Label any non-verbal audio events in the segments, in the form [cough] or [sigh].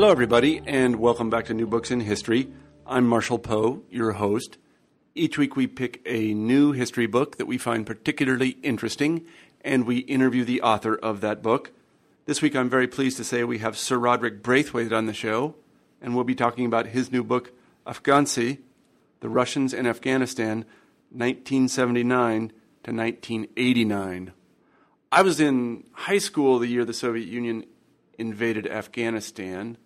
Hello, everybody, and welcome back to New Books in History. I'm Marshall Poe, your host. Each week we pick a new history book that we find particularly interesting, and we interview the author of that book. This week I'm very pleased to say we have Sir Rodric Braithwaite on the show, and we'll be talking about his new book, Afgantsy The Russians in Afghanistan, 1979 to 1989. I was in high school the year the Soviet Union invaded Afghanistan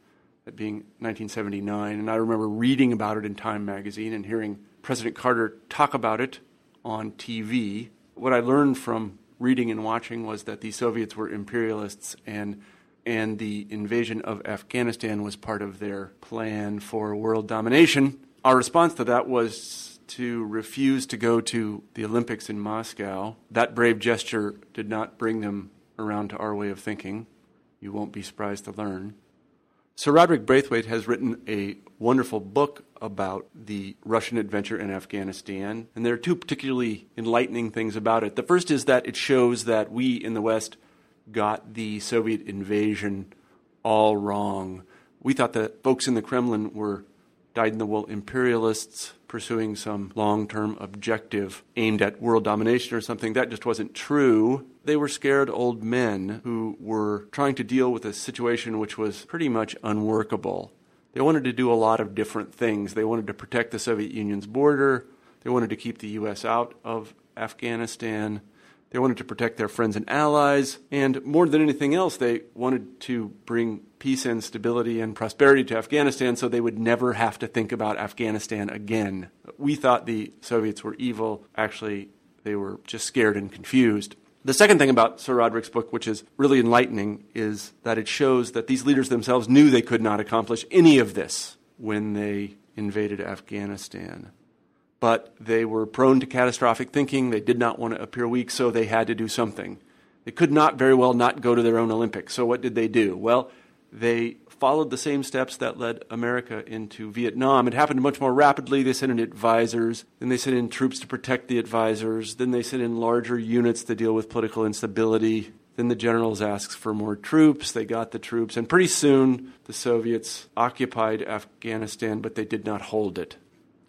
that being 1979, and I remember reading about it in Time magazine and hearing President Carter talk about it on TV. What I learned from reading and watching was that the Soviets were imperialists and and the invasion of Afghanistan was part of their plan for world domination. Our response to that was to refuse to go to the Olympics in Moscow. That brave gesture did not bring them around to our way of thinking. You won't be surprised to learn. Sir Rodric Braithwaite has written a wonderful book about the Russian adventure in Afghanistan, and there are two particularly enlightening things about it. The first is that it shows that we in the West got the Soviet invasion all wrong. We thought that folks in the Kremlin were dyed in the wool imperialists pursuing some long term objective aimed at world domination or something. That just wasn't true. They were scared old men who were trying to deal with a situation which was pretty much unworkable. They wanted to do a lot of different things. They wanted to protect the Soviet Union's border, they wanted to keep the U.S. out of Afghanistan. They wanted to protect their friends and allies, and more than anything else, they wanted to bring peace and stability and prosperity to Afghanistan so they would never have to think about Afghanistan again. We thought the Soviets were evil. Actually, they were just scared and confused. The second thing about Sir Rodric's book, which is really enlightening, is that it shows that these leaders themselves knew they could not accomplish any of this when they invaded Afghanistan. But they were prone to catastrophic thinking. They did not want to appear weak, so they had to do something. They could not very well not go to their own Olympics. So what did they do? Well, they followed the same steps that led America into Vietnam. It happened much more rapidly. They sent in advisors, then they sent in troops to protect the advisors, then they sent in larger units to deal with political instability. Then the generals asked for more troops. They got the troops. And pretty soon, the Soviets occupied Afghanistan, but they did not hold it.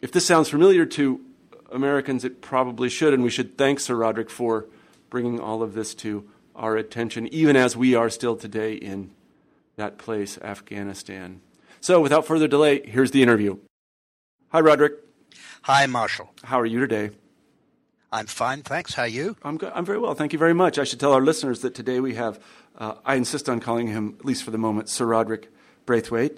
If this sounds familiar to Americans, it probably should, and we should thank Sir Rodric for bringing all of this to our attention, even as we are still today in that place, Afghanistan. So, without further delay, here's the interview. Hi, Rodric. Hi, Marshall. How are you today? I'm fine, thanks. How are you? I'm, good. I'm very well. Thank you very much. I should tell our listeners that today we have, uh, I insist on calling him, at least for the moment, Sir Rodric Braithwaite.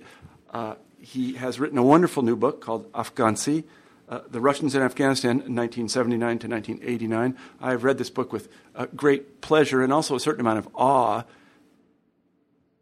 Uh, he has written a wonderful new book called Afgantsy, uh, The Russians in Afghanistan, 1979 to 1989. I've read this book with uh, great pleasure and also a certain amount of awe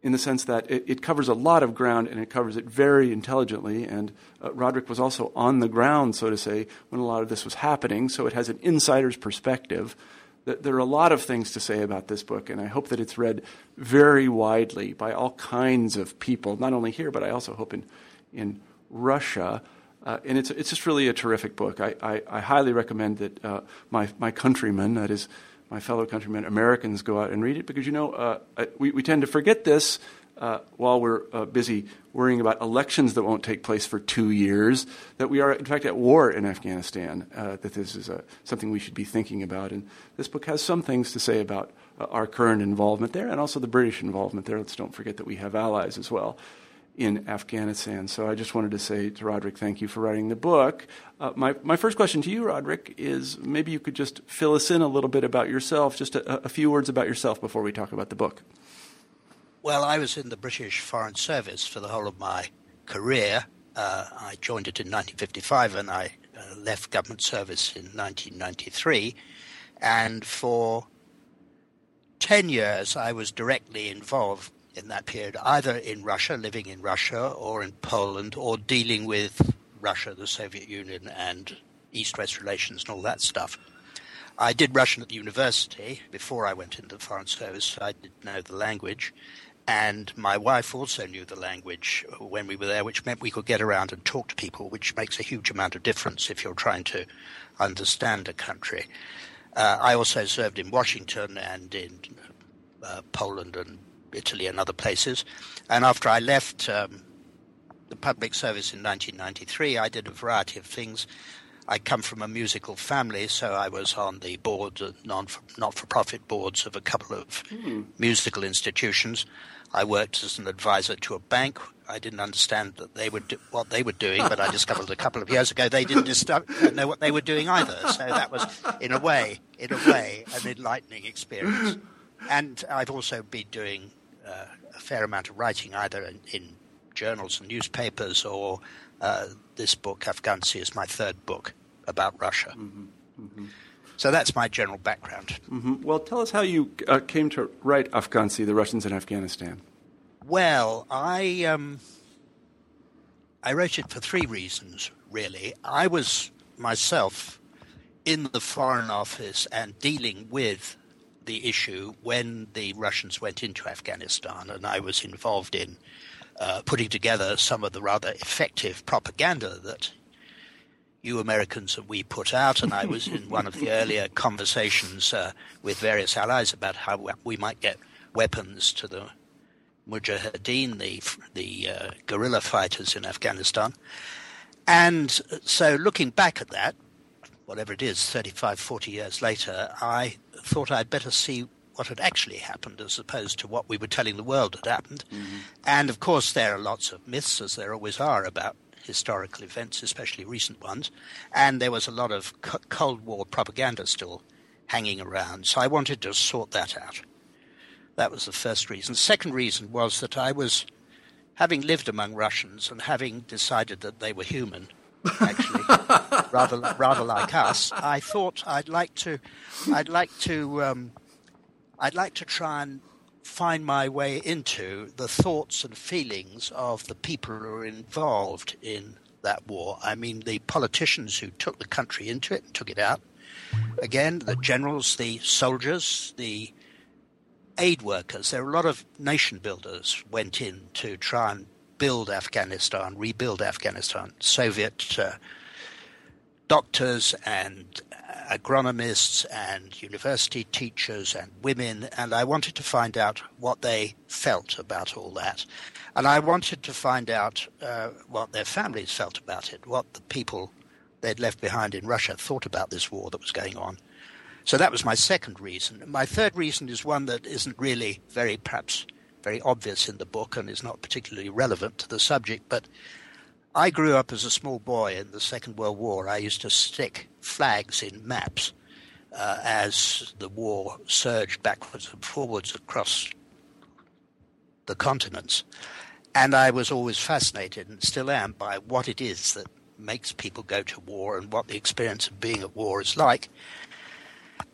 in the sense that it, it, covers a lot of ground and it covers it very intelligently. And uh, Roderick was also on the ground, so to say, when a lot of this was happening, so it has an insider's perspective. There are a lot of things to say about this book, and I hope that it's read very widely by all kinds of people, not only here, but I also hope in, in Russia. Uh, and it's, it's just really a terrific book. I, I, I highly recommend that uh, my, my countrymen, that is, my fellow countrymen, Americans, go out and read it because you know uh, we, we tend to forget this uh, while we're uh, busy worrying about elections that won't take place for two years. That we are, in fact, at war in Afghanistan. Uh, that this is uh, something we should be thinking about. And this book has some things to say about uh, our current involvement there and also the British involvement there. Let's don't forget that we have allies as well in Afghanistan. So I just wanted to say to Rodric, thank you for writing the book. Uh, my, my first question to you, Rodric, is maybe you could just fill us in a little bit about yourself, just a, a few words about yourself before we talk about the book. Well, I was in the British Foreign Service for the whole of my career. Uh, I joined it in 1955 and I uh, left government service in 1993. And for 10 years, I was directly involved in that period, either in Russia, living in Russia, or in Poland, or dealing with Russia, the Soviet Union, and East West relations and all that stuff. I did Russian at the university before I went into the Foreign Service. I did know the language. And my wife also knew the language when we were there, which meant we could get around and talk to people, which makes a huge amount of difference if you're trying to understand a country. Uh, I also served in Washington and in uh, Poland and Italy and other places. And after I left um, the public service in 1993, I did a variety of things. I come from a musical family, so I was on the board, non not for profit boards of a couple of mm. musical institutions. I worked as an advisor to a bank. I didn't understand that they were do- what they were doing, but I discovered a couple of years ago they didn't just know what they were doing either. So that was, in a way, in a way, an enlightening experience. And I've also been doing uh, a fair amount of writing, either in, in journals and newspapers or uh, this book, Afghanistan, is my third book about Russia. Mm-hmm. Mm-hmm. So that's my general background. Mm-hmm. Well, tell us how you uh, came to write Afgantsy, the Russians in Afghanistan. Well, I um, I wrote it for three reasons, really. I was myself in the Foreign Office and dealing with the issue when the Russians went into Afghanistan, and I was involved in uh, putting together some of the rather effective propaganda that you Americans that we put out. And I was in [laughs] one of the earlier conversations uh, with various allies about how we might get weapons to the Mujahideen, the the uh, guerrilla fighters in Afghanistan. And so, looking back at that, whatever it is, 35, 40 years later, I thought I'd better see what had actually happened as opposed to what we were telling the world had happened. Mm-hmm. And of course, there are lots of myths, as there always are, about historical events, especially recent ones. And there was a lot of Cold War propaganda still hanging around. So I wanted to sort that out. That was the first reason. The second reason was that I was, having lived among Russians and having decided that they were human, actually, [laughs] rather rather like us, I thought I'd like to, I'd like to um, I'd like to try and find my way into the thoughts and feelings of the people who are involved in that war. I mean, the politicians who took the country into it and took it out. Again, the generals, the soldiers, the aid workers. There are a lot of nation builders went in to try and build Afghanistan, rebuild Afghanistan. Soviet uh, doctors and agronomists and university teachers and women, and I wanted to find out what they felt about all that. And I wanted to find out uh, what their families felt about it, what the people they'd left behind in Russia thought about this war that was going on. So that was my second reason. My third reason is one that isn't really very, perhaps, very obvious in the book and is not particularly relevant to the subject, but I grew up as a small boy in the Second World War. I used to stick flags in maps uh, as the war surged backwards and forwards across the continents. And I was always fascinated, and still am, by what it is that makes people go to war and what the experience of being at war is like.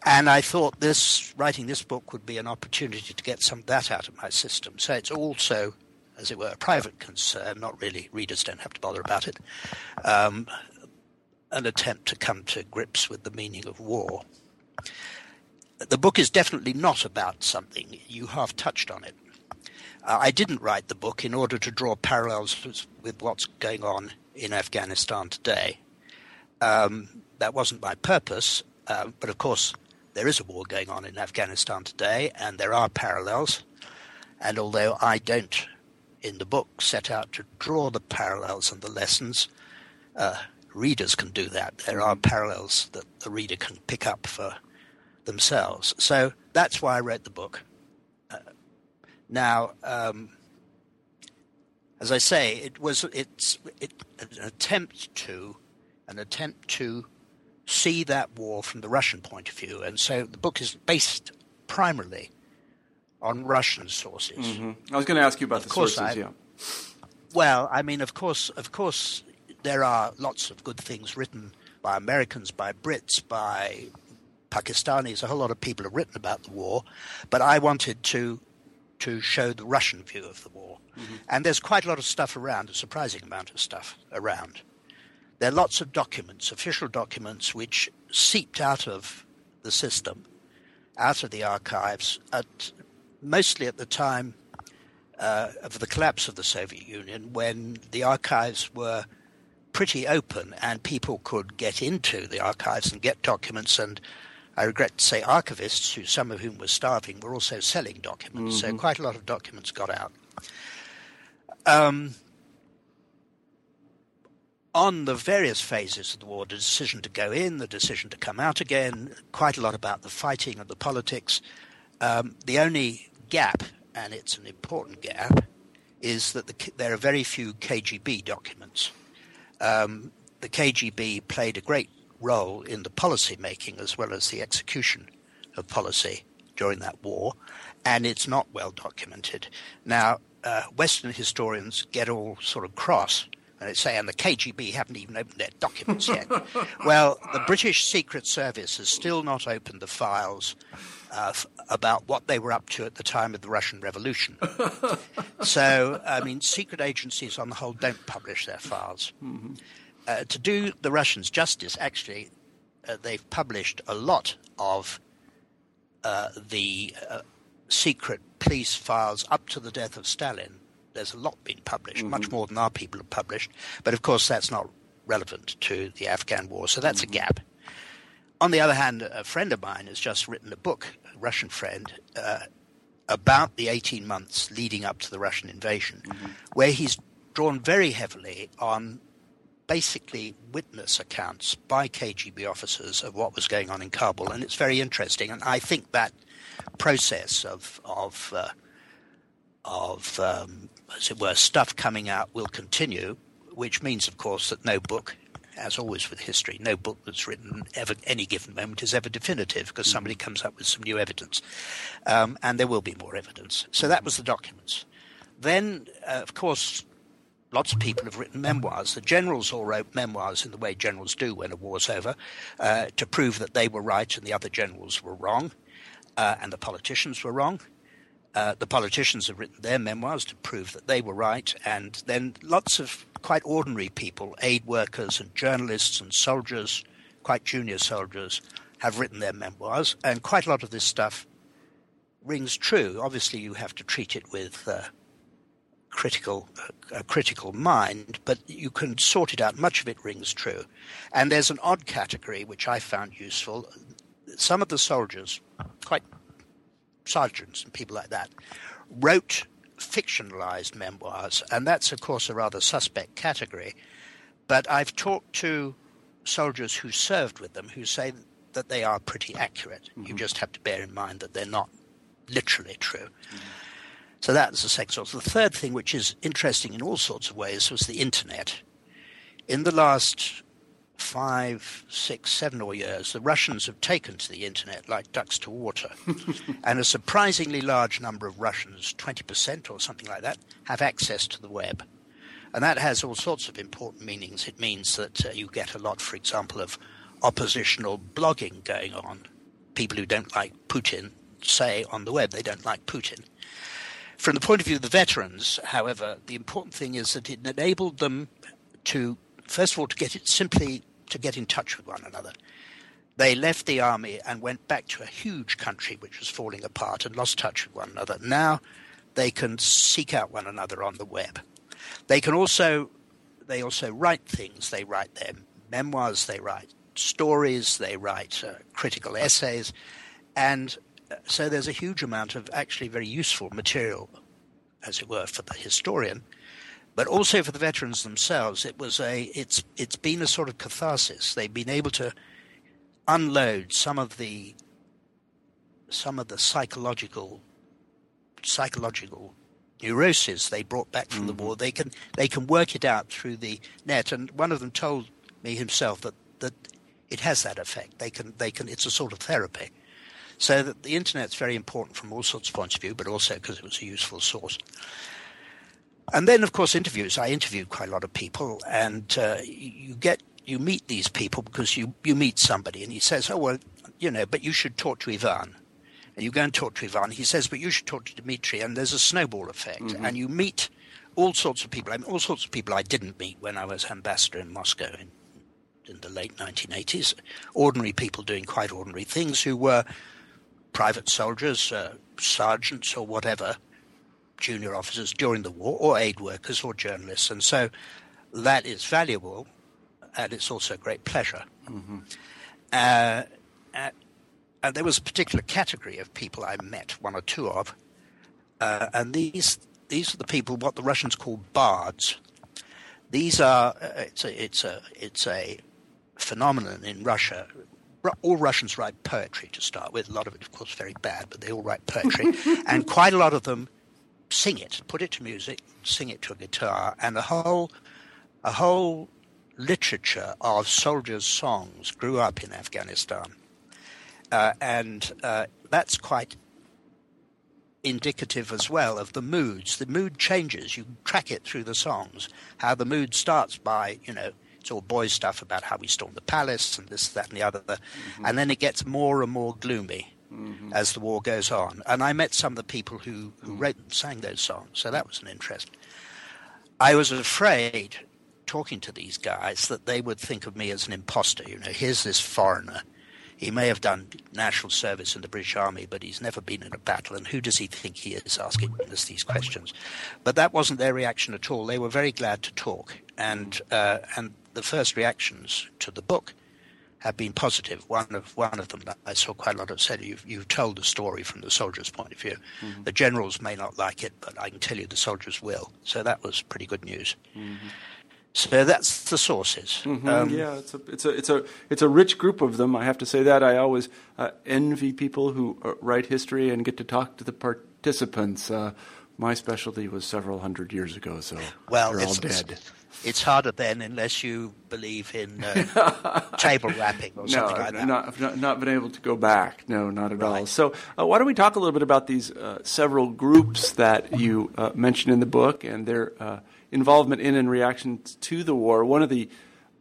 And I thought this writing this book would be an opportunity to get some of that out of my system. So it's also as it were, a private concern, not really, readers don't have to bother about it, um, an attempt to come to grips with the meaning of war. The book is definitely not about something. You half touched on it. Uh, I didn't write the book in order to draw parallels with what's going on in Afghanistan today. Um, that wasn't my purpose, uh, but of course, there is a war going on in Afghanistan today, and there are parallels. And although I don't in the book set out to draw the parallels and the lessons. Uh, readers can do that. There are parallels that the reader can pick up for themselves. So that's why I wrote the book. Uh, now, um, as I say, it was it's it, an attempt to an attempt to see that war from the Russian point of view, and so the book is based primarily on Russian sources. Mm-hmm. I was going to ask you about of the sources. I, yeah. Well, I mean, of course, of course, there are lots of good things written by Americans, by Brits, by Pakistanis, a whole lot of people have written about the war, but I wanted to to show the Russian view of the war. Mm-hmm. And there's quite a lot of stuff around, a surprising amount of stuff around. There are lots of documents, official documents, which seeped out of the system, out of the archives, at mostly at the time uh, of the collapse of the Soviet Union, when the archives were pretty open and people could get into the archives and get documents. And I regret to say, archivists, who some of whom were starving, were also selling documents. Mm-hmm. So quite a lot of documents got out. Um, on the various phases of the war, the decision to go in, the decision to come out again, quite a lot about the fighting and the politics. Um, the only gap, and it's an important gap, is that the, there are very few KGB documents. Um, the KGB played a great role in the policy making as well as the execution of policy during that war, and it's not well documented. Now, uh, Western historians get all sort of cross and they say, and the KGB haven't even opened their documents yet. [laughs] well, the British Secret Service has still not opened the files uh, f- about what they were up to at the time of the Russian Revolution. [laughs] so, I mean, secret agencies on the whole don't publish their files. Mm-hmm. Uh, to do the Russians justice, actually, uh, they've published a lot of uh, the uh, secret police files up to the death of Stalin. There's a lot being published, mm-hmm. much more than our people have published. But of course, that's not relevant to the Afghan war, so that's mm-hmm. a gap. On the other hand, a friend of mine has just written a book, Russian friend, uh, about the 18 months leading up to the Russian invasion, mm-hmm. where he's drawn very heavily on basically witness accounts by KGB officers of what was going on in Kabul, and it's very interesting. And I think that process of of uh, of um, as it were stuff coming out will continue, which means, of course, that no book, as always with history, no book that's written ever any given moment is ever definitive because mm-hmm. somebody comes up with some new evidence, um, and there will be more evidence. So that was the documents. Then, uh, of course, lots of people have written memoirs. The generals all wrote memoirs in the way generals do when a war's over, uh, to prove that they were right and the other generals were wrong uh, and the politicians were wrong. Uh, the politicians have written their memoirs to prove that they were right, and then lots of quite ordinary people, aid workers and journalists and soldiers, quite junior soldiers, have written their memoirs, and quite a lot of this stuff rings true. Obviously, you have to treat it with uh, critical a critical mind, but you can sort it out. Much of it rings true, and there's an odd category which I found useful some of the soldiers, quite sergeants and people like that, wrote fictionalized memoirs, and that's, of course, a rather suspect category. But I've talked to soldiers who served with them who say that they are pretty accurate. Mm-hmm. You just have to bear in mind that they're not literally true. Mm-hmm. So that's the second source. The third thing, which is interesting in all sorts of ways, was the internet. In the last five, six, seven or years, the Russians have taken to the internet like ducks to water. [laughs] and a surprisingly large number of Russians, 20% or something like that, have access to the web. And that has all sorts of important meanings. It means that uh, you get a lot, for example, of oppositional blogging going on. People who don't like Putin say on the web they don't like Putin. From the point of view of the veterans, however, the important thing is that it enabled them to, first of all, to get it simply to get in touch with one another. They left the army and went back to a huge country which was falling apart and lost touch with one another. Now they can seek out one another on the web. They can also they also write things. They write their memoirs. They write stories. They write uh, critical essays, and uh, so there's a huge amount of actually very useful material, as it were, for the historian but also for the veterans themselves, it was a it's it's been a sort of catharsis. They've been able to unload some of the some of the psychological psychological neuroses they brought back from mm-hmm. the war. They can they can work it out through the net. And one of them told me himself that that it has that effect. They can they can it's a sort of therapy. So that the internet's very important from all sorts of points of view, but also because it was a useful source. And then, of course, interviews. I interviewed quite a lot of people, and uh, you get you meet these people because you you meet somebody, and he says, "Oh well, you know, but you should talk to Ivan. And you go and talk to Ivan. He says, but you should talk to Dmitri. And there's a snowball effect. Mm-hmm. And you meet all sorts of people. I mean, all sorts of people I didn't meet when I was ambassador in Moscow in, in the late 1980s. Ordinary people doing quite ordinary things who were private soldiers, uh, sergeants, or whatever, junior officers during the war, or aid workers, or journalists. And so that is valuable, and it's also a great pleasure. Mm-hmm. Uh, uh, and there was a particular category of people I met, one or two of, uh, and these these are the people what the Russians call bards. These are uh, it's a it's a it's a phenomenon in Russia. All Russians write poetry to start with. A lot of it, of course, very bad, but they all write poetry, [laughs] and quite a lot of them sing it, put it to music, sing it to a guitar, and a whole a whole literature of soldiers' songs grew up in Afghanistan. Uh, and uh, that's quite indicative as well of the moods. The mood changes. You track it through the songs. How the mood starts by, you know, it's all boys stuff about how we stormed the palace and this, that, and the other. Mm-hmm. And then it gets more and more gloomy. As the war goes on. And I met some of the people who, who mm-hmm. wrote and sang those songs. So that was an interest. I was afraid talking to these guys that they would think of me as an impostor. You know, here's this foreigner he may have done national service in the British Army, but he's never been in a battle. And who does he think he is asking us these questions? But that wasn't their reaction at all. They were very glad to talk. And, uh, and the first reactions to the book have been positive. One of one of them that I saw quite a lot of said, "You've you've told the story from the soldier's point of view. Mm-hmm. The generals may not like it, but I can tell you the soldiers will." So that was pretty good news. Mm-hmm. So that's the sources. Mm-hmm. Um, yeah, it's a it's a it's a it's a rich group of them. I have to say that I always uh, envy people who uh, write history and get to talk to the participants. Uh, my specialty was several hundred years ago, so well, they're all dead. It's harder then, unless you believe in uh, [laughs] table rapping or something no, like that. Not, not, not been able to go back. No, not at right. all. So, uh, why don't we talk a little bit about these uh, several groups that you mentioned in the book and their involvement in and reaction to the war. One of the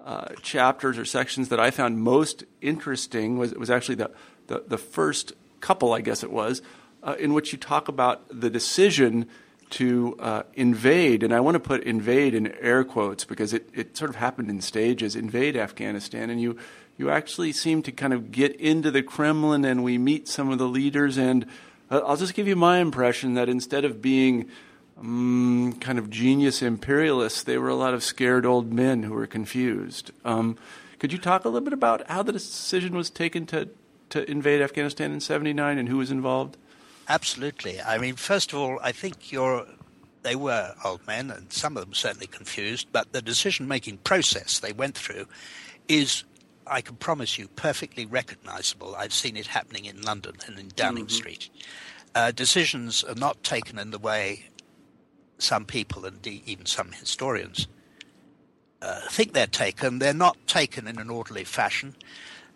uh, chapters or sections that I found most interesting was was actually the the, the first couple, I guess it was, uh, in which you talk about the decision to uh, invade, and I want to put invade in air quotes because it, it sort of happened in stages, invade Afghanistan, and you you actually seem to kind of get into the Kremlin, and we meet some of the leaders, and uh, I'll just give you my impression that instead of being um, kind of genius imperialists, they were a lot of scared old men who were confused. Um, could you talk a little bit about how the decision was taken to, to invade Afghanistan in 79 and who was involved? Absolutely. I mean, first of all, I think you're, they were old men, and some of them certainly confused, but the decision making process they went through is, I can promise you, perfectly recognizable. I've seen it happening in London and in Downing mm-hmm. Street. Uh, decisions are not taken in the way some people and even some historians uh, think they're taken. They're not taken in an orderly fashion.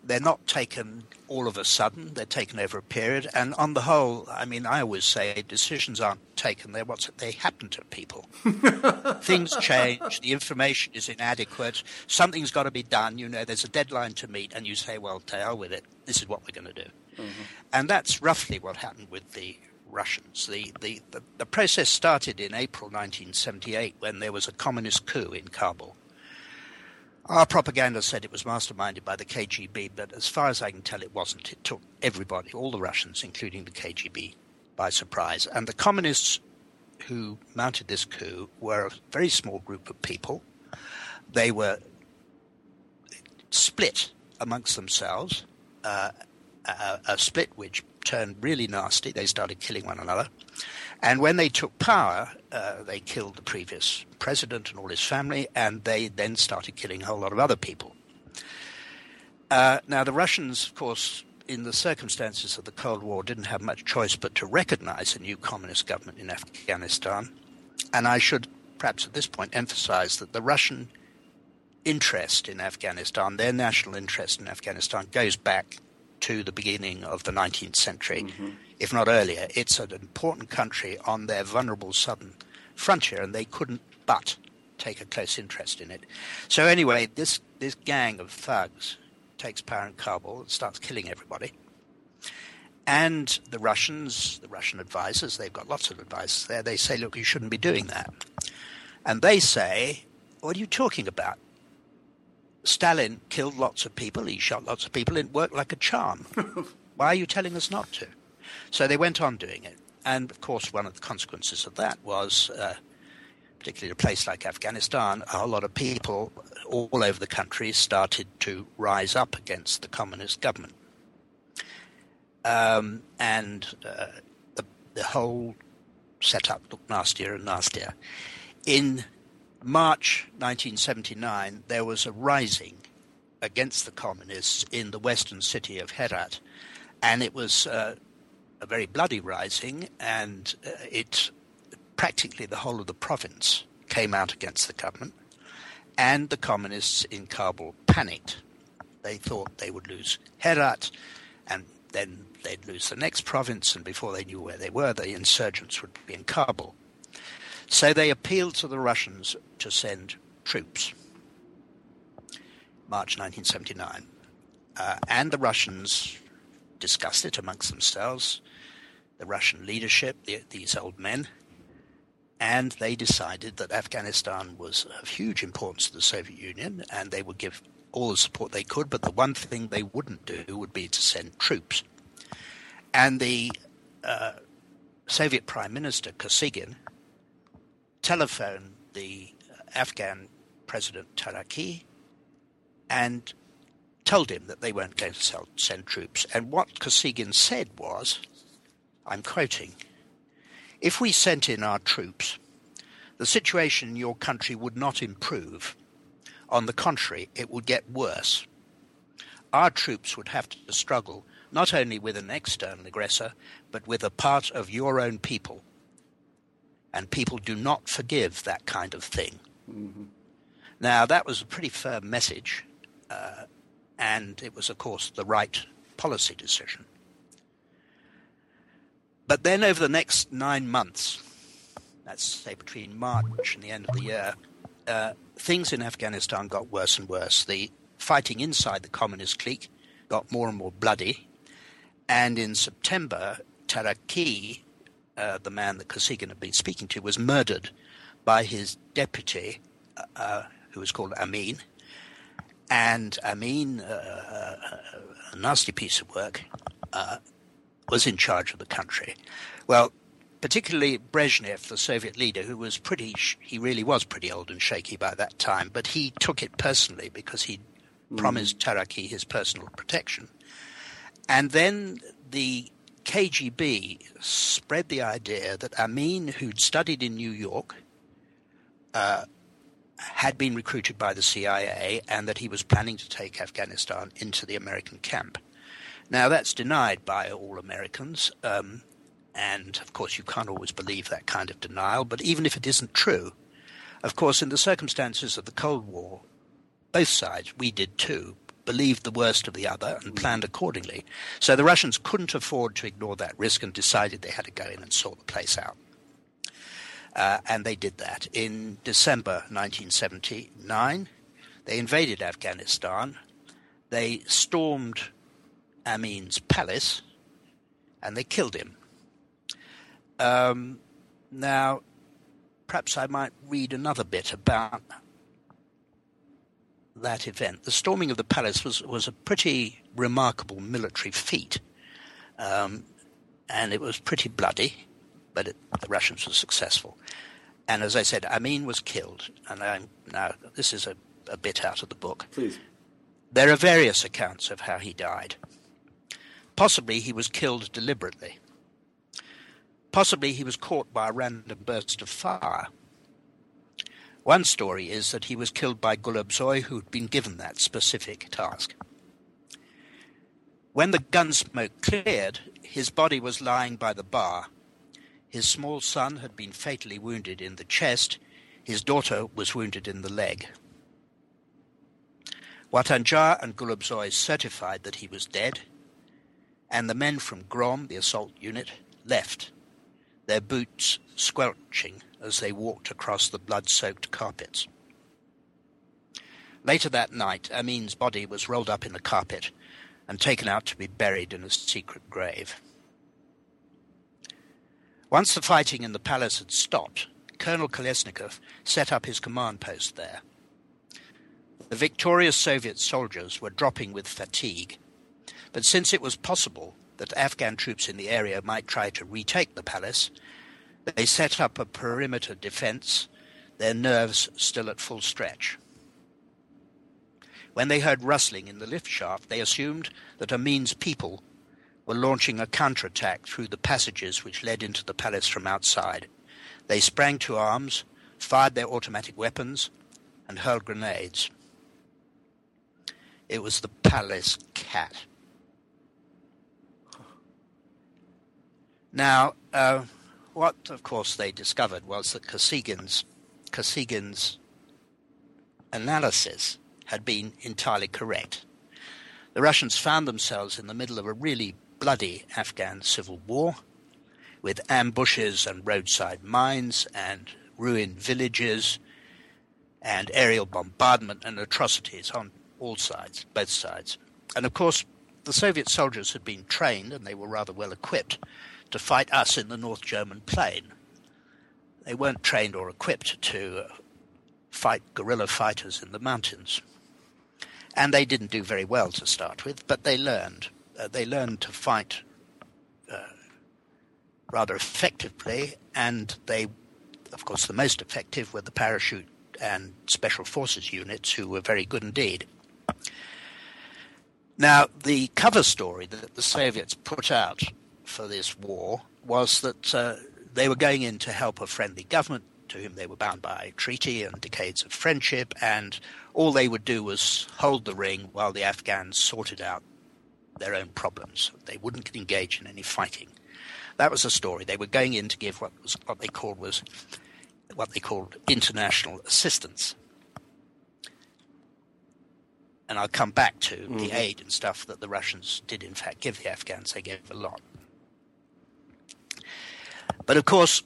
They're not taken all of a sudden. They're taken over a period. And on the whole, I mean, I always say decisions aren't taken. They're what's they happen to people. [laughs] Things change. The information is inadequate. Something's got to be done. You know, there's a deadline to meet, and you say, "Well, to hell with it. This is what we're going to do." Mm-hmm. And that's roughly what happened with the Russians. The, the, the, the, process started in April 1978 when there was a communist coup in Kabul. Our propaganda said it was masterminded by the KGB, but as far as I can tell, it wasn't. It took everybody, all the Russians, including the KGB, by surprise. And the communists who mounted this coup were a very small group of people. They were split amongst themselves, uh, a, a split which turned really nasty. They started killing one another. And when they took power, uh, they killed the previous president and all his family, and they then started killing a whole lot of other people. Uh, now, the Russians, of course, in the circumstances of the Cold War, didn't have much choice but to recognize a new communist government in Afghanistan. And I should perhaps at this point emphasize that the Russian interest in Afghanistan, their national interest in Afghanistan, goes back to the beginning of the 19th century, mm-hmm. if not earlier. It's an important country on their vulnerable southern frontier, and they couldn't but take a close interest in it. So anyway, this this gang of thugs takes power in Kabul and starts killing everybody. And the Russians, the Russian advisors, they've got lots of advice there, they say, look, you shouldn't be doing that. And they say, what are you talking about? Stalin killed lots of people, he shot lots of people, it worked like a charm. [laughs] Why are you telling us not to? So they went on doing it. And of course, one of the consequences of that was, uh, particularly in a place like Afghanistan, a whole lot of people all over the country started to rise up against the communist government. Um, and uh, the, the whole setup looked nastier and nastier. In March 1979, there was a rising against the communists in the western city of Herat, and it was uh, a very bloody rising, and uh, it practically the whole of the province came out against the government, and the communists in Kabul panicked. They thought they would lose Herat, and then they'd lose the next province, and before they knew where they were, the insurgents would be in Kabul. So they appealed to the Russians to send troops. March 1979. Uh, and the Russians discussed it amongst themselves, the Russian leadership, the, these old men, and they decided that Afghanistan was of huge importance to the Soviet Union and they would give all the support they could, but the one thing they wouldn't do would be to send troops. And the uh, Soviet Prime Minister Kosygin telephoned the Afghan President Taraki and told him that they weren't going to send troops. And what Kosygin said was, I'm quoting, if we sent in our troops, the situation in your country would not improve. On the contrary, it would get worse. Our troops would have to struggle not only with an external aggressor, but with a part of your own people. And people do not forgive that kind of thing. Mm-hmm. Now, that was a pretty firm message, uh, and it was, of course, the right policy decision. But then, over the next nine months, that's say between March and the end of the year, uh, things in Afghanistan got worse and worse. The fighting inside the communist clique got more and more bloody. And in September, Taraki, uh, the man that Kosygin had been speaking to, was murdered by his deputy, uh, uh who was called Amin. And Amin, uh, uh, a nasty piece of work, was in charge of the country. Well, particularly Brezhnev, the Soviet leader, who was pretty, he really was pretty old and shaky by that time, but he took it personally because he mm. promised Taraki his personal protection. And then the KGB spread the idea that Amin, who'd studied in New York, uh, had been recruited by the CIA and that he was planning to take Afghanistan into the American camp. Now, that's denied by all Americans, um, and of course, you can't always believe that kind of denial, but even if it isn't true, of course, in the circumstances of the Cold War, both sides, we did too, believed the worst of the other and mm. planned accordingly. So the Russians couldn't afford to ignore that risk and decided they had to go in and sort the place out. Uh, and they did that. In December 1979, they invaded Afghanistan. They stormed Amin's palace and they killed him. Um, now, perhaps I might read another bit about that event. The storming of the palace was, was a pretty remarkable military feat, um, and it was pretty bloody, but it, the Russians were successful. And as I said, Amin was killed, and I'm, now this is a, a bit out of the book. Please. There are various accounts of how he died. Possibly he was killed deliberately. Possibly he was caught by a random burst of fire one story is that he was killed by Gulubzoy, who'd been given that specific task. When the gun smoke cleared, his body was lying by the bar. His small son had been fatally wounded in the chest. His daughter was wounded in the leg. Watanjar and Gulubzoy certified that he was dead, and the men from Grom, the assault unit, left, their boots squelching as they walked across the blood soaked carpets. Later that night, Amin's body was rolled up in the carpet and taken out to be buried in a secret grave. Once the fighting in the palace had stopped, Colonel Kolesnikov set up his command post there. The victorious Soviet soldiers were dropping with fatigue, but since it was possible that Afghan troops in the area might try to retake the palace, they set up a perimeter defense, their nerves still at full stretch. When they heard rustling in the lift shaft, they assumed that Amin's people were launching a counterattack through the passages which led into the palace from outside. They sprang to arms, fired their automatic weapons, and hurled grenades. It was the palace cat. Now, uh, what, of course, they discovered was that Kosygin's, Kosygin's analysis had been entirely correct. The Russians found themselves in the middle of a really bloody Afghan civil war with ambushes and roadside mines and ruined villages and aerial bombardment and atrocities on all sides, both sides. And of course, the Soviet soldiers had been trained and they were rather well equipped to fight us in the North German plain. They weren't trained or equipped to fight guerrilla fighters in the mountains and they didn't do very well to start with, but they learned. Uh, they learned to fight uh, rather effectively, and they, of course, the most effective were the parachute and special forces units, who were very good indeed. Now, the cover story that the Soviets put out for this war was that uh, they were going in to help a friendly government to whom they were bound by treaty and decades of friendship, and all they would do was hold the ring while the Afghans sorted out their own problems. They wouldn't engage in any fighting. That was the story. They were going in to give what was what they called was what they called international assistance. And I'll come back to mm-hmm. the aid and stuff that the Russians did in fact give the Afghans. They gave a lot. But of course,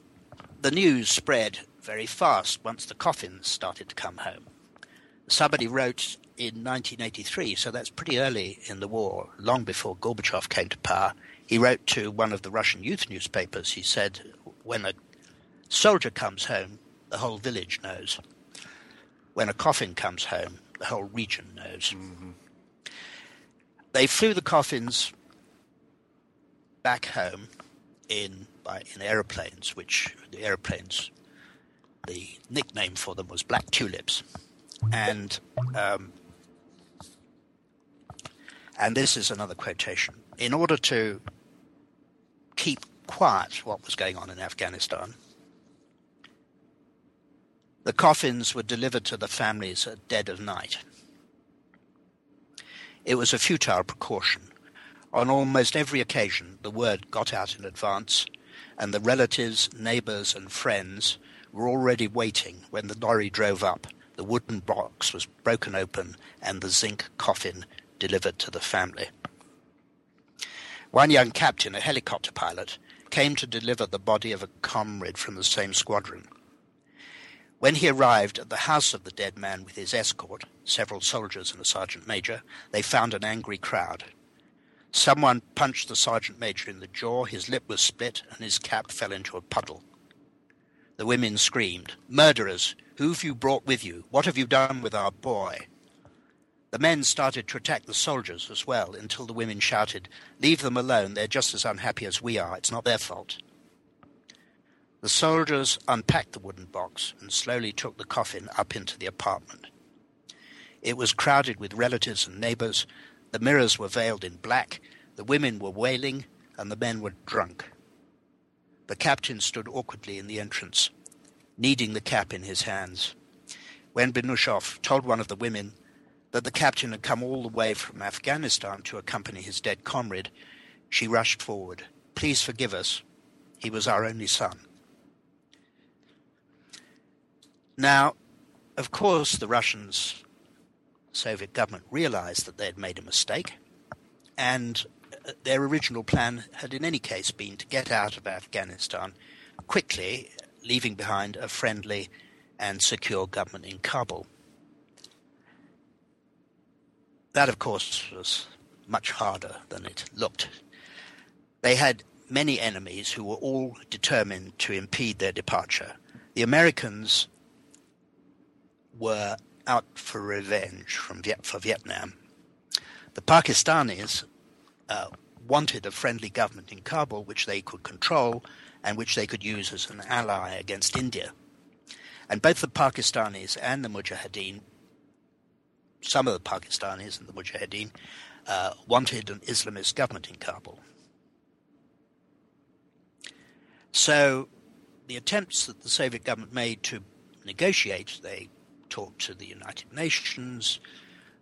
the news spread very fast once the coffins started to come home. Somebody wrote in 1983, so that's pretty early in the war, long before Gorbachev came to power. He wrote to one of the Russian youth newspapers. He said, When a soldier comes home, the whole village knows. When a coffin comes home, the whole region knows. Mm-hmm. They flew the coffins back home in in aeroplanes, which the aeroplanes the nickname for them was Black Tulips, and um, and this is another quotation. In order to keep quiet what was going on in Afghanistan, the coffins were delivered to the families at dead of night. It was a futile precaution. On almost every occasion, the word got out in advance, and the relatives, neighbors, and friends were already waiting when the lorry drove up. The wooden box was broken open and the zinc coffin delivered to the family. One young captain, a helicopter pilot, came to deliver the body of a comrade from the same squadron. When he arrived at the house of the dead man with his escort, several soldiers and a sergeant major, they found an angry crowd. Someone punched the sergeant major in the jaw, his lip was split, and his cap fell into a puddle. The women screamed, Murderers! Who've you brought with you? What have you done with our boy? The men started to attack the soldiers as well until the women shouted, Leave them alone, they're just as unhappy as we are, it's not their fault. The soldiers unpacked the wooden box and slowly took the coffin up into the apartment. It was crowded with relatives and neighbors. The mirrors were veiled in black, the women were wailing, and the men were drunk. The captain stood awkwardly in the entrance, kneading the cap in his hands. When Benushov told one of the women that the captain had come all the way from Afghanistan to accompany his dead comrade, she rushed forward. Please forgive us. He was our only son. Now, of course, the Russians, Soviet government, realized that they had made a mistake and uh, their original plan had in any case been to get out of Afghanistan quickly, leaving behind a friendly and secure government in Kabul. that, of course, was much harder than it looked. They had many enemies who were all determined to impede their departure. The Americans were out for revenge from Viet- for Vietnam. The Pakistanis uh, wanted a friendly government in Kabul which they could control and which they could use as an ally against India. And both the Pakistanis and the Mujahideen, some of the Pakistanis and the Mujahideen, uh, wanted an Islamist government in Kabul. So the attempts that the Soviet government made to negotiate, they talked to the United Nations,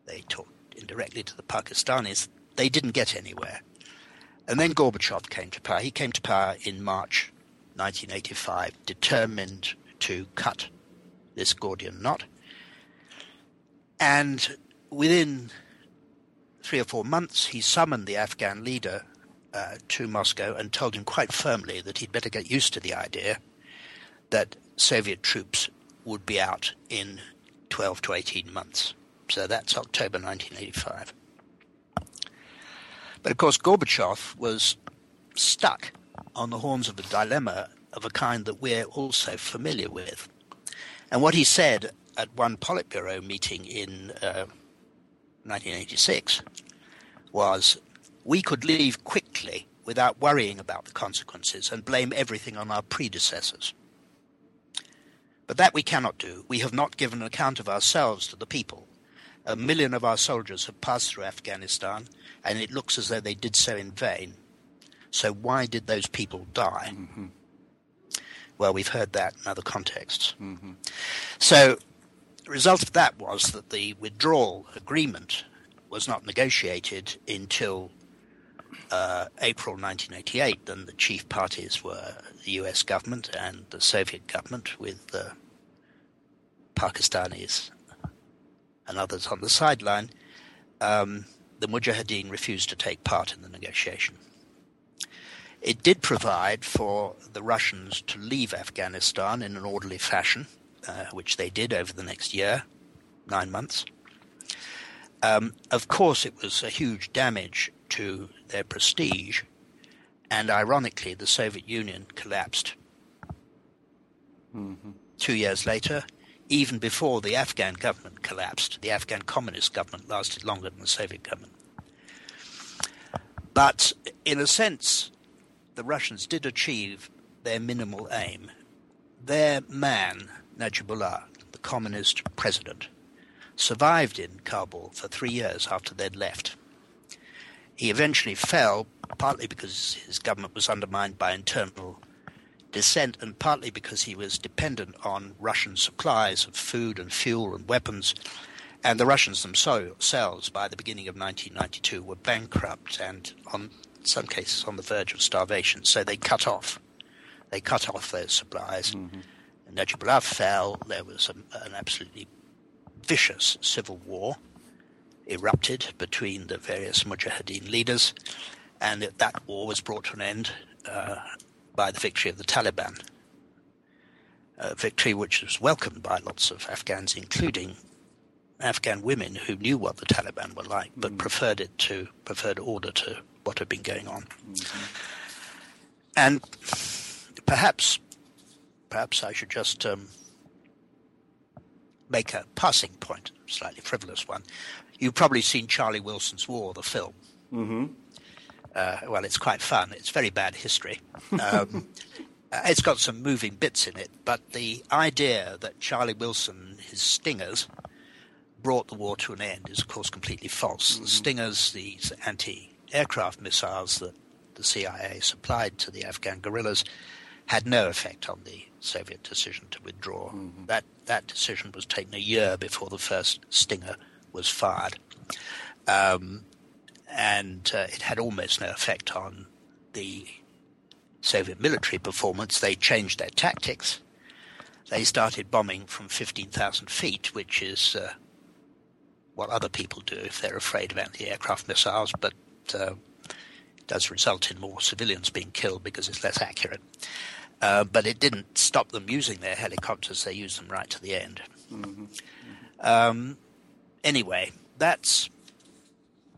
they talked indirectly to the Pakistanis, they didn't get anywhere. And then Gorbachev came to power. He came to power in March 1985, determined to cut this Gordian knot. And within three or four months, he summoned the Afghan leader uh, to Moscow and told him quite firmly that he'd better get used to the idea that Soviet troops would be out in 12 to 18 months. So that's October 1985. But of course, Gorbachev was stuck on the horns of a dilemma of a kind that we're also familiar with. And what he said at one Politburo meeting in uh, 1986 was we could leave quickly without worrying about the consequences and blame everything on our predecessors. But that we cannot do. We have not given an account of ourselves to the people. A million of our soldiers have passed through Afghanistan, and it looks as though they did so in vain. So why did those people die? Mm-hmm. Well, we've heard that in other contexts. Mm-hmm. So the result of that was that the withdrawal agreement was not negotiated until uh, April 1988, then the chief parties were the US government and the Soviet government, with the Pakistanis and others on the sideline. Um, the Mujahideen refused to take part in the negotiation. It did provide for the Russians to leave Afghanistan in an orderly fashion, uh, which they did over the next year, nine months. Um, of course, it was a huge damage to their prestige, and ironically, the Soviet Union collapsed mm-hmm. two years later. Even before the Afghan government collapsed, the Afghan communist government lasted longer than the Soviet government. But in a sense, the Russians did achieve their minimal aim. Their man, Najibullah, the communist president, survived in Kabul for three years after they'd left. He eventually fell, partly because his government was undermined by internal dissent, and partly because he was dependent on Russian supplies of food and fuel and weapons. And the Russians themselves, by the beginning of 1992, were bankrupt and, on some cases, on the verge of starvation. So they cut off, they cut off those supplies. Mm-hmm. Najibullah fell. There was a, an absolutely vicious civil war erupted between the various Mujahideen leaders, and that war was brought to an end uh, by the victory of the Taliban. A victory which was welcomed by lots of Afghans, including Afghan women who knew what the Taliban were like, but mm. preferred it to preferred order to what had been going on. Mm-hmm. And perhaps, perhaps I should just um, make a passing point, slightly frivolous one. You've probably seen Charlie Wilson's War, the film. Mm-hmm. Uh, well, it's quite fun. It's very bad history. Um, [laughs] uh, it's got some moving bits in it, but the idea that Charlie Wilson, his Stingers, brought the war to an end is, of course, completely false. Mm-hmm. The Stingers, these anti-aircraft missiles that the CIA supplied to the Afghan guerrillas, had no effect on the Soviet decision to withdraw. Mm-hmm. That that decision was taken a year before the first Stinger was fired. Um, and uh, it had almost no effect on the Soviet military performance. They changed their tactics. They started bombing from 15,000 feet, which is uh, what other people do if they're afraid of anti aircraft missiles, but uh, does result in more civilians being killed because it's less accurate. Uh, but it didn't stop them using their helicopters, they used them right to the end. Mm-hmm. Mm-hmm. Um, anyway, that's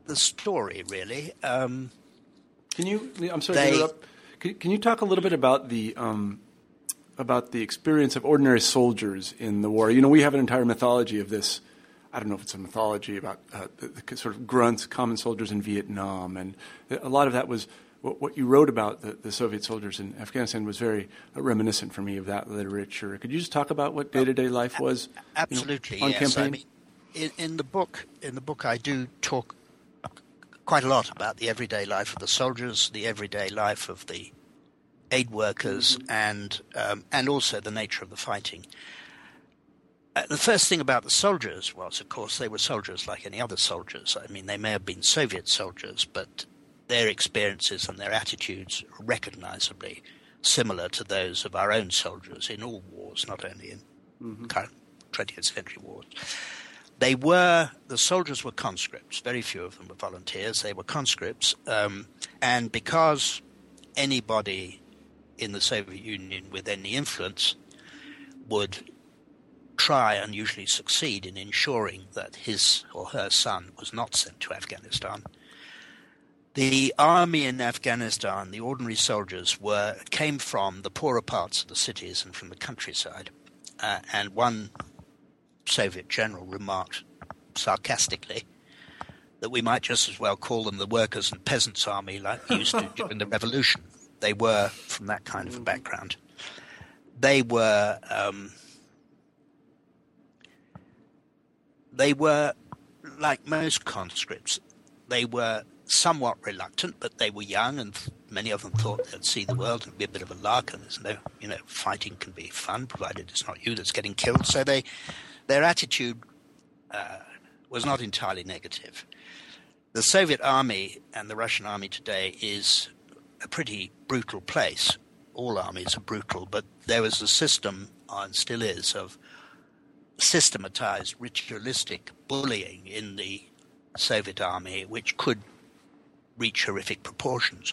the story, really. Um, can you? I'm sorry they, to interrupt. Can, can, you talk a little bit about the um, about the experience of ordinary soldiers in the war? You know, we have an entire mythology of this. I don't know if it's a mythology about uh, the, the, sort of grunts, common soldiers in Vietnam, and a lot of that was what, what you wrote about the, the, Soviet soldiers in Afghanistan was very uh, reminiscent for me of that literature. Could you just talk about what day to day life was? Absolutely, you know, on yes. campaign? I mean, in, in, the book, in the book, I do talk quite a lot about the everyday life of the soldiers, the everyday life of the aid workers, mm-hmm. and um, and also the nature of the fighting. Uh, the first thing about the soldiers was, of course, they were soldiers like any other soldiers. I mean, they may have been Soviet soldiers, but their experiences and their attitudes are recognizably similar to those of our own soldiers in all wars, not only in mm-hmm. current 20th century wars. They were, the soldiers were conscripts. Very few of them were volunteers. They were conscripts. Um, and because anybody in the Soviet Union with any influence would try and usually succeed in ensuring that his or her son was not sent to Afghanistan. The army in Afghanistan, the ordinary soldiers, were came from the poorer parts of the cities and from the countryside. Uh, and one Soviet general remarked sarcastically that we might just as well call them the workers and peasants' army like we used to [laughs] during the revolution. They were from that kind of a background. They were um, they were like most conscripts. They were somewhat reluctant, but they were young, and many of them thought they'd see the world and be a bit of a lark. And there's no, you know, fighting can be fun provided it's not you that's getting killed. So they their attitude uh, was not entirely negative. The Soviet army and the Russian army today is a pretty brutal place. All armies are brutal, but there was a system, and still is, of systematized ritualistic bullying in the Soviet army, which could reach horrific proportions.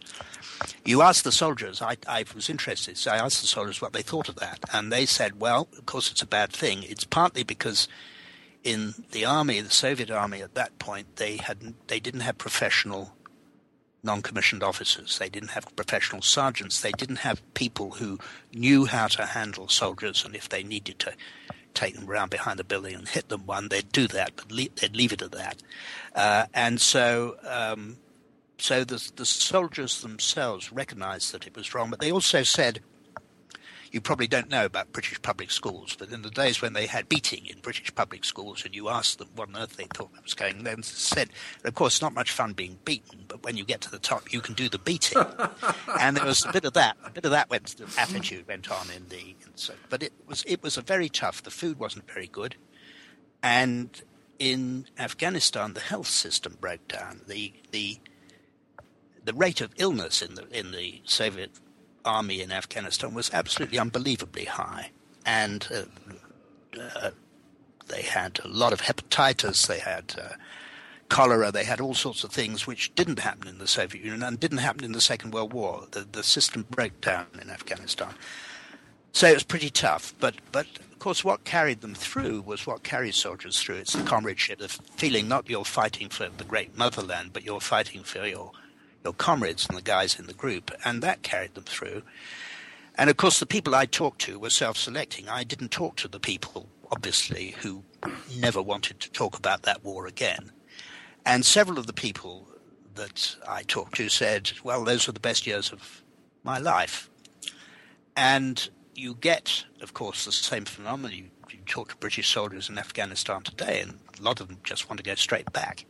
You asked the soldiers, I, I, was interested, so I asked the soldiers what they thought of that. And they said, well, of course, it's a bad thing. It's partly because in the army, the Soviet army at that point, they, had, they didn't have professional non commissioned officers. They didn't have professional sergeants. They didn't have people who knew how to handle soldiers. And if they needed to take them around behind the building and hit them one, they'd do that, but le- they'd leave it at that. Uh, and so um, so the, the soldiers themselves recognized that it was wrong, but they also said, you probably don't know about British public schools, but in the days when they had beating in British public schools and you asked them what on earth they thought that was going, they said, of course, not much fun being beaten, but when you get to the top, you can do the beating. [laughs] and there was a bit of that, a bit of that went, attitude went on in the, in so, but it was, it was a very tough, the food wasn't very good. And in Afghanistan, the health system broke down. The, the, the rate of illness in the in the Soviet army in Afghanistan was absolutely unbelievably high, and uh, uh, they had a lot of hepatitis, they had uh, cholera, they had all sorts of things which didn't happen in the Soviet Union and didn't happen in the Second World War. The the system broke down in Afghanistan, so it was pretty tough. But but of course, what carried them through was what carries soldiers through. It's the comradeship, the feeling not you're fighting for the great motherland, but you're fighting for your your comrades and the guys in the group, and that carried them through. And of course, the people I talked to were self selecting. I didn't talk to the people, obviously, who never wanted to talk about that war again. And several of the people that I talked to said, well, those were the best years of my life. And you get, of course, the same phenomenon. You, you talk to British soldiers in Afghanistan today, and a lot of them just want to go straight back.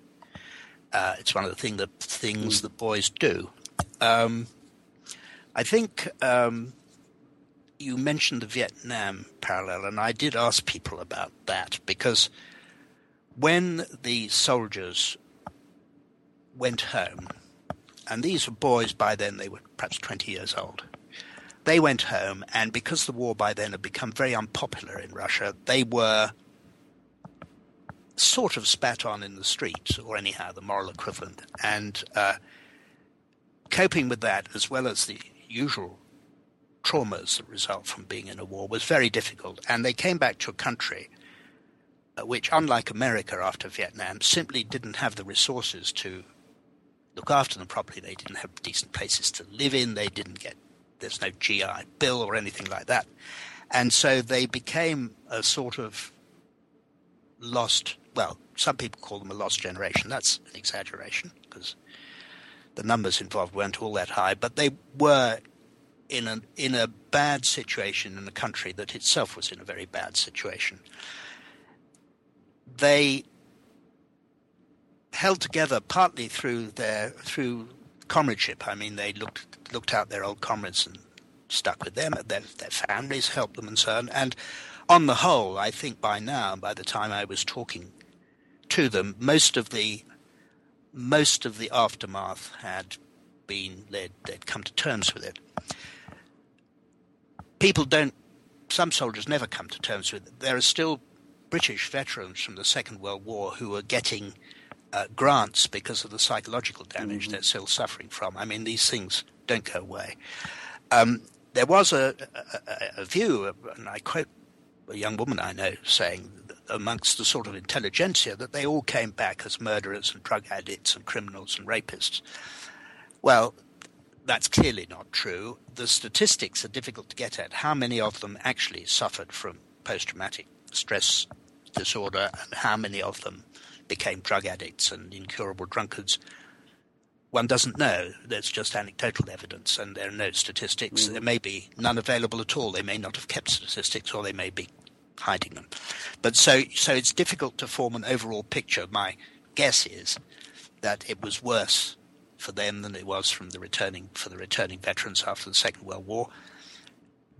Uh, it's one of the thing that things that boys do. Um, I think um, you mentioned the Vietnam parallel, and I did ask people about that because when the soldiers went home, and these were boys by then, they were perhaps 20 years old. They went home, and because the war by then had become very unpopular in Russia, they were sort of spat on in the streets, or anyhow the moral equivalent, and uh, coping with that as well as the usual traumas that result from being in a war was very difficult. And they came back to a country uh, which, unlike America after Vietnam, simply didn't have the resources to look after them properly. They didn't have decent places to live in. They didn't get, there's no GI Bill or anything like that. And so they became a sort of lost, well, some people call them a lost generation. That's an exaggeration because the numbers involved weren't all that high, but they were in a, in a bad situation in a country that itself was in a very bad situation. They held together partly through their through comradeship. I mean, they looked looked out their old comrades and stuck with them. Their, their families helped them and so on. And on the whole, I think by now, by the time I was talking to them, most of the most of the aftermath had been they'd, they'd come to terms with it. People don't. Some soldiers never come to terms with it. There are still British veterans from the Second World War who are getting uh, grants because of the psychological damage mm-hmm. they're still suffering from. I mean, these things don't go away. Um, there was a, a, a, view, and I quote a young woman I know saying amongst the sort of intelligentsia that they all came back as murderers and drug addicts and criminals and rapists. Well, that's clearly not true. The statistics are difficult to get at. How many of them actually suffered from post traumatic stress disorder and how many of them became drug addicts and incurable drunkards. One doesn't know. There's just anecdotal evidence, and there are no statistics. Mm. There may be none available at all. They may not have kept statistics, or they may be hiding them. But so, so it's difficult to form an overall picture. My guess is that it was worse for them than it was from the returning for the returning veterans after the Second World War.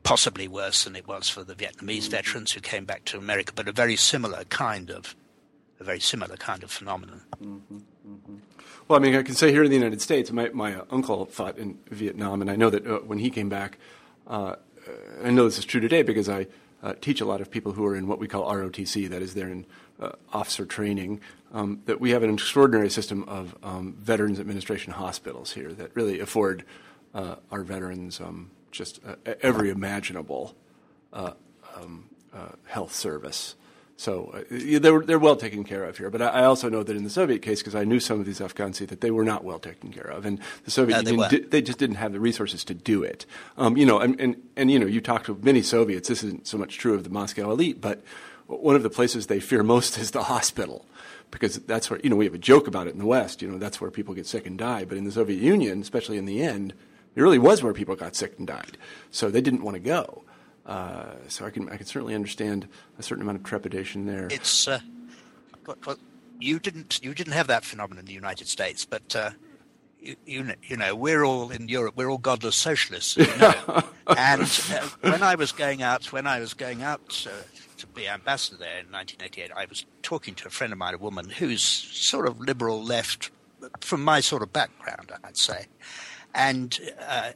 Possibly worse than it was for the Vietnamese mm-hmm. veterans who came back to America, but a very similar kind of a very similar kind of phenomenon. Mm-hmm, mm-hmm. Well, I mean, I can say here in the United States, my, my uh, uncle fought in Vietnam, and I know that uh, when he came back, uh, I know this is true today because I uh, teach a lot of people who are in what we call ROTC, that is, they're in uh, officer training, um, that we have an extraordinary system of um, Veterans Administration hospitals here that really afford uh, our veterans um, just every imaginable um, health service. So uh, they're, they're well taken care of here. But I, I also know that in the Soviet case, because I knew some of these Afghans, that they were not well taken care of. And the Soviet Union, they, di- they, just didn't have the resources to do it. Um, you know, and, and, and, you know, you talk to many Soviets, this isn't so much true of the Moscow elite, but one of the places they fear most is the hospital. Because that's where, you know, we have a joke about it in the West, you know, that's where people get sick and die. But in the Soviet Union, especially in the end, it really was where people got sick and died. So they didn't want to go. Uh, so I can I can certainly understand a certain amount of trepidation there. It's uh, well, you didn't you didn't have that phenomenon in the United States, but uh, you, you, you know we're all in Europe we're all godless socialists, you know? [laughs] and uh, when I was going out when I was going out uh, to be ambassador there in 1988, I was talking to a friend of mine, a woman who's sort of liberal left from my sort of background, I'd say, and uh,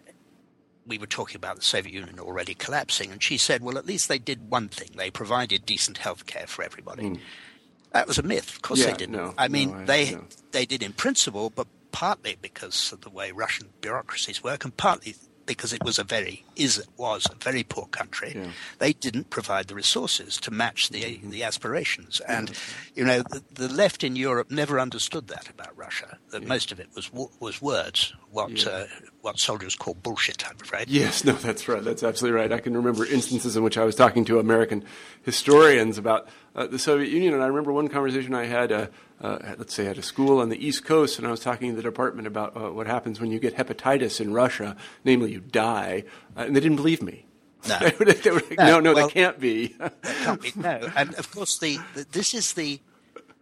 we were talking about the Soviet Union already collapsing, and she said, well, at least they did one thing. They provided decent health care for everybody. Mm. That was a myth. Of course yeah, they didn't. No, I mean, no, I, they, no. they did in principle, but partly because of the way Russian bureaucracies work, and partly because it was a very is was a very poor country. Yeah. They didn't provide the resources to match the mm-hmm. the aspirations, and yeah. you know the, the, left in Europe never understood that about Russia. That yeah. most of it was was words, what uh, what soldiers call bullshit. I'm afraid. Yes, no, that's right. That's absolutely right. I can remember instances in which I was talking to American historians about uh, the Soviet Union, and I remember one conversation I had. Uh, uh, let's say, at a school on the East Coast, and I was talking to the department about uh, what happens when you get hepatitis in Russia, namely you die, uh, and they didn't believe me. No, [laughs] they were, they like, no, no, no well, that can't be. that can't be. No, [laughs] and of course, the, the this is the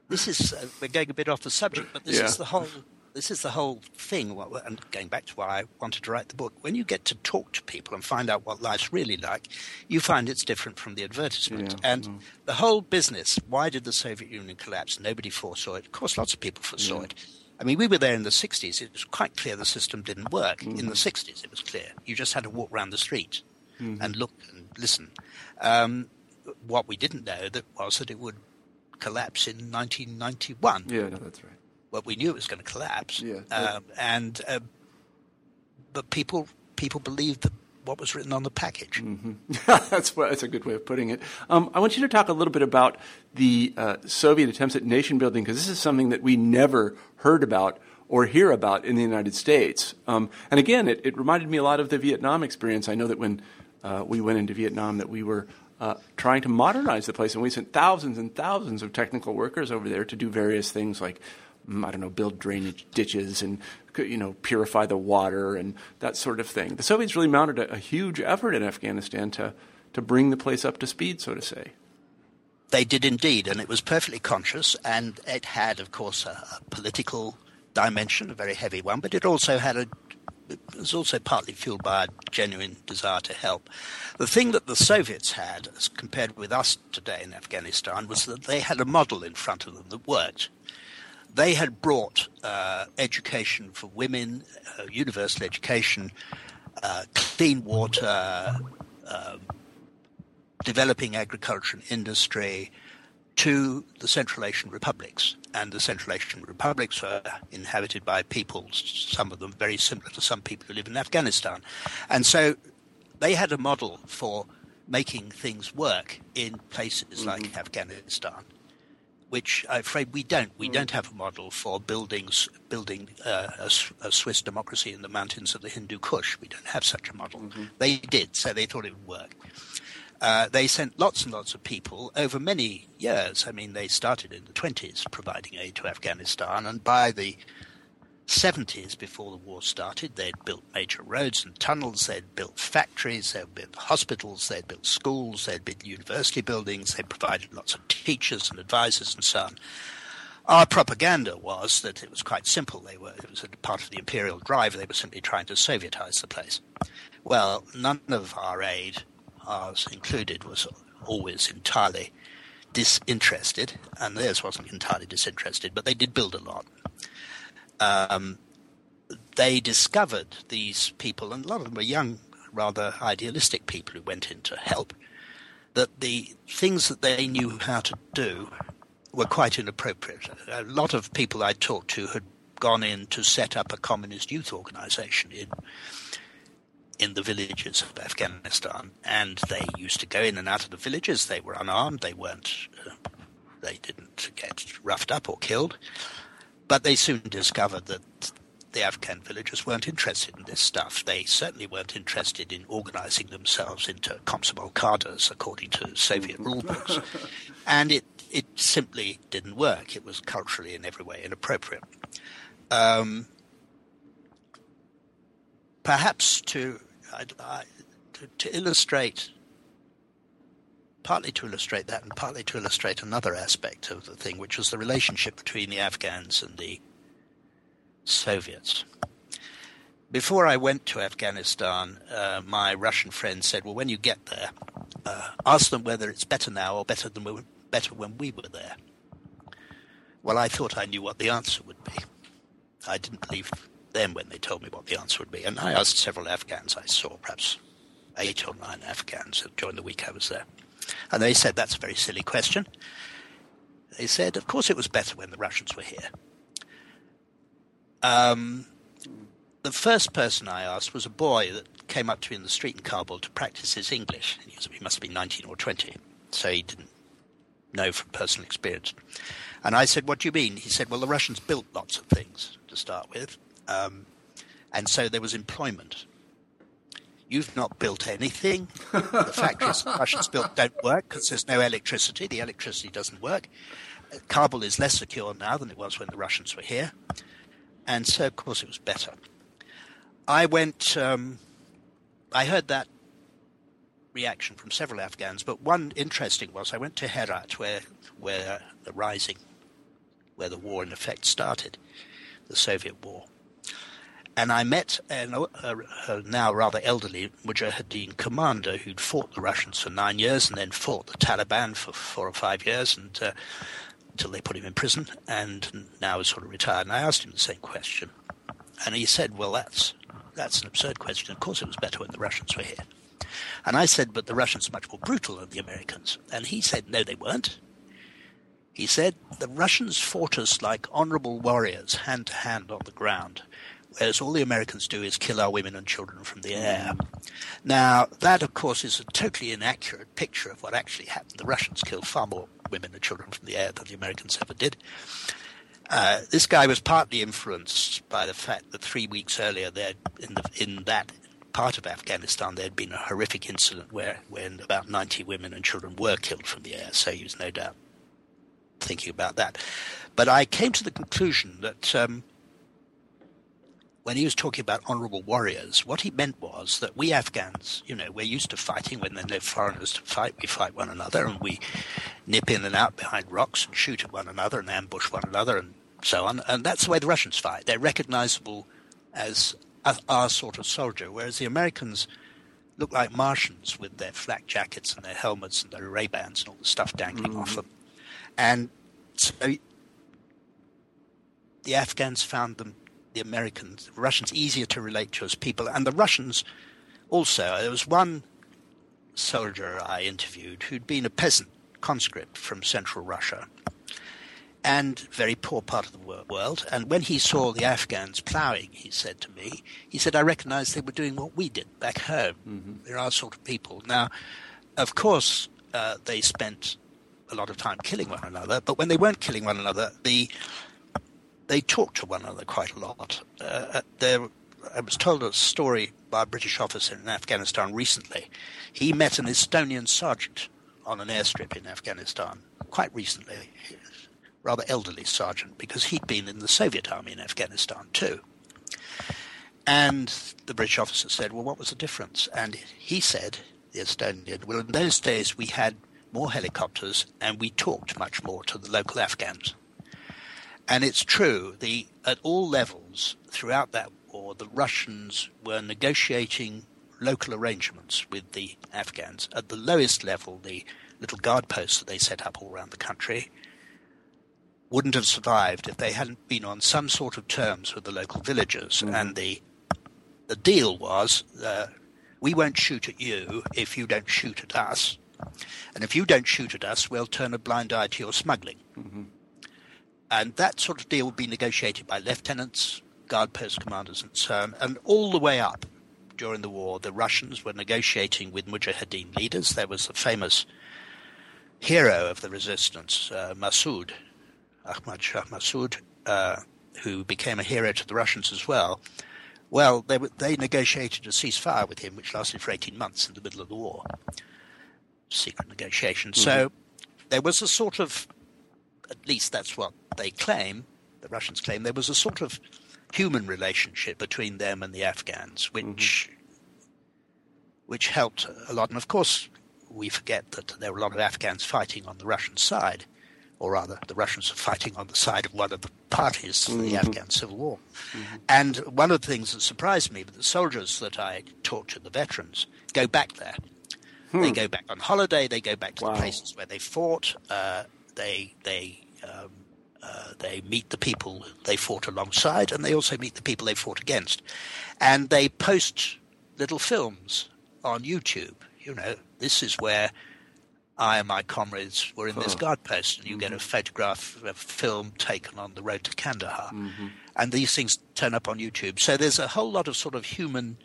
this is uh, we're going a bit off the subject, but this yeah. is the whole this is the whole thing. And going back to why I wanted to write the book, when you get to talk to people and find out what life's really like, you find it's different from the advertisement. Yeah. And mm. the whole business why did the Soviet Union collapse? Nobody foresaw it. Of course, lots of people foresaw yeah. it. I mean, we were there in the 60s. It was quite clear the system didn't work. Mm-hmm. In the 60s, mm-hmm. it was clear. You just had to walk around the street mm-hmm. and look and listen. Um, what we didn't know that was that it would collapse in 1991. Yeah, no, that's right well, we knew it was going to collapse. Yeah. Um, and uh, but people people believed that what was written on the package. Mm-hmm. [laughs] that's what, that's a good way of putting it. Um, I want you to talk a little bit about the uh, Soviet attempts at nation building because this is something that we never heard about or hear about in the United States. Um, and again, it, it, reminded me a lot of the Vietnam experience. I know that when uh, we went into Vietnam, that we were uh, trying to modernize the place, and we sent thousands and thousands of technical workers over there to do various things like I don't know, build drainage ditches and you know purify the water and that sort of thing. The Soviets really mounted a, a huge effort in Afghanistan to to bring the place up to speed, so to say. They did indeed, and it was perfectly conscious, and it had, of course, a, a political dimension, a very heavy one, but it also had a it was also partly fueled by a genuine desire to help. The thing that the Soviets had, as compared with us today in Afghanistan, was that they had a model in front of them that worked. They had brought uh, education for women, uh, universal education, uh, clean water, um, developing agriculture and industry to the Central Asian republics. And the Central Asian republics were inhabited by peoples, some of them very similar to some people who live in Afghanistan. And so they had a model for making things work in places mm-hmm. like Afghanistan, which I'm afraid we don't. We mm-hmm. don't have a model for buildings, building uh, a, a, Swiss democracy in the mountains of the Hindu Kush. We don't have such a model. Mm-hmm. They did, so they thought it would work. Uh, they sent lots and lots of people over many years. I mean, they started in the 20s providing aid to Afghanistan, and by the 70s, before the war started, they'd built major roads and tunnels, they'd built factories, they'd built hospitals, they'd built schools, they'd built university buildings, they provided lots of teachers and advisors and so on. Our propaganda was that it was quite simple. They were it was a part of the imperial drive. They were simply trying to Sovietize the place. Well, none of our aid ours included, was always entirely disinterested, and theirs wasn't entirely disinterested, but they did build a lot. Um, they discovered these people, and a lot of them were young, rather idealistic people who went in to help, that the things that they knew how to do were quite inappropriate. A lot of people I talked to had gone in to set up a communist youth organization in in the villages of Afghanistan, and they used to go in and out of the villages. They were unarmed. They weren't. Uh, they didn't get roughed up or killed, but they soon discovered that the Afghan villagers weren't interested in this stuff. They certainly weren't interested in organizing themselves into Komsomol cadres according to Soviet rule books, [laughs] and it it simply didn't work. It was culturally in every way inappropriate. Um, perhaps to I, I, to, to illustrate, partly to illustrate that, and partly to illustrate another aspect of the thing, which was the relationship between the Afghans and the Soviets. Before I went to Afghanistan, uh, my Russian friend said, "Well, when you get there, uh, ask them whether it's better now or better than we, better when we were there." Well, I thought I knew what the answer would be. I didn't believe them when they told me what the answer would be. And I asked several Afghans I saw, perhaps eight or nine Afghans during the week I was there. And they said, that's a very silly question. They said, of course it was better when the Russians were here. Um, the first person I asked was a boy that came up to me in the street in Kabul to practice his English. He, was, he must have been 19 or 20, so he didn't know from personal experience. And I said, What do you mean? He said, Well, the Russians built lots of things to start with, um, and so there was employment. You've not built anything. the factories the Russians built don't work because there's no electricity. The electricity doesn't work. Kabul is less secure now than it was when the Russians were here. And so, of course, it was better. I went, um, I heard that reaction from several Afghans, but one interesting was I went to Herat, where, where the rising, where the war in effect started, the Soviet war. And I met an, a, a now rather elderly Mujahideen commander who'd fought the Russians for nine years and then fought the Taliban for four or five years and uh, until they put him in prison and now is sort of retired. And I asked him the same question. And he said, well, that's, that's an absurd question. Of course it was better when the Russians were here. And I said, but the Russians are much more brutal than the Americans. And he said, no, they weren't. He said, the Russians fought us like honorable warriors, hand to hand on the ground whereas all the Americans do is kill our women and children from the air. Now, that, of course, is a totally inaccurate picture of what actually happened. The Russians killed far more women and children from the air than the Americans ever did. Uh, this guy was partly influenced by the fact that three weeks earlier, there in the in that part of Afghanistan, there had been a horrific incident where when about 90 women and children were killed from the air. So he was no doubt thinking about that. But I came to the conclusion that um, when he was talking about honorable warriors, what he meant was that we Afghans, you know, we're used to fighting when there are no foreigners to fight. We fight one another and we nip in and out behind rocks and shoot at one another and ambush one another and so on. And that's the way the Russians fight. They're recognizable as our sort of soldier, whereas the Americans look like Martians with their flak jackets and their helmets and their Ray-Bans and all the stuff dangling mm-hmm. off them. And so the Afghans found them the Americans, the Russians, easier to relate to as people. And the Russians also, there was one soldier I interviewed who'd been a peasant conscript from central Russia and very poor part of the world. And when he saw the Afghans ploughing, he said to me, he said, I recognized they were doing what we did back home. Mm-hmm. They're our sort of people. Now, of course, uh, they spent a lot of time killing one another, but when they weren't killing one another, the they talked to one another quite a lot. Uh, uh, there, I was told a story by a British officer in Afghanistan recently. He met an Estonian sergeant on an airstrip in Afghanistan quite recently, rather elderly sergeant, because he'd been in the Soviet army in Afghanistan too. And the British officer said, Well, what was the difference? And he said, the Estonian, Well, in those days we had more helicopters and we talked much more to the local Afghans. And it's true, the, at all levels throughout that war, the Russians were negotiating local arrangements with the Afghans. At the lowest level, the little guard posts that they set up all around the country wouldn't have survived if they hadn't been on some sort of terms with the local villagers. Mm-hmm. And the the deal was, uh, we won't shoot at you if you don't shoot at us, and if you don't shoot at us, we'll turn a blind eye to your smuggling. Mm-hmm. And that sort of deal would be negotiated by lieutenants, guard post commanders, and so on. And all the way up during the war, the Russians were negotiating with Mujahideen leaders. There was a famous hero of the resistance, uh, Massoud, Ahmad Shah Massoud, uh, who became a hero to the Russians as well. Well, they, they negotiated a ceasefire with him, which lasted for 18 months in the middle of the war. Secret negotiation. Mm-hmm. So there was a sort of, at least that's what they claim, the Russians claim, there was a sort of human relationship between them and the Afghans, which mm-hmm. which helped a lot. And of course, we forget that there were a lot of Afghans fighting on the Russian side, or rather, the Russians were fighting on the side of one of the parties to mm-hmm. the Afghan Civil War. Mm-hmm. And one of the things that surprised me, the soldiers that I talked to, the veterans, go back there. Hmm. They go back on holiday. They go back to wow. the places where they fought. Uh, they they um, uh, they meet the people they fought alongside, and they also meet the people they fought against. And they post little films on YouTube. You know, this is where I and my comrades were in this guard post, and you mm-hmm. get a mm-hmm. photograph, a film taken on the road to Kandahar. Mm-hmm. And these things turn up on YouTube. So there's a whole lot of sort of human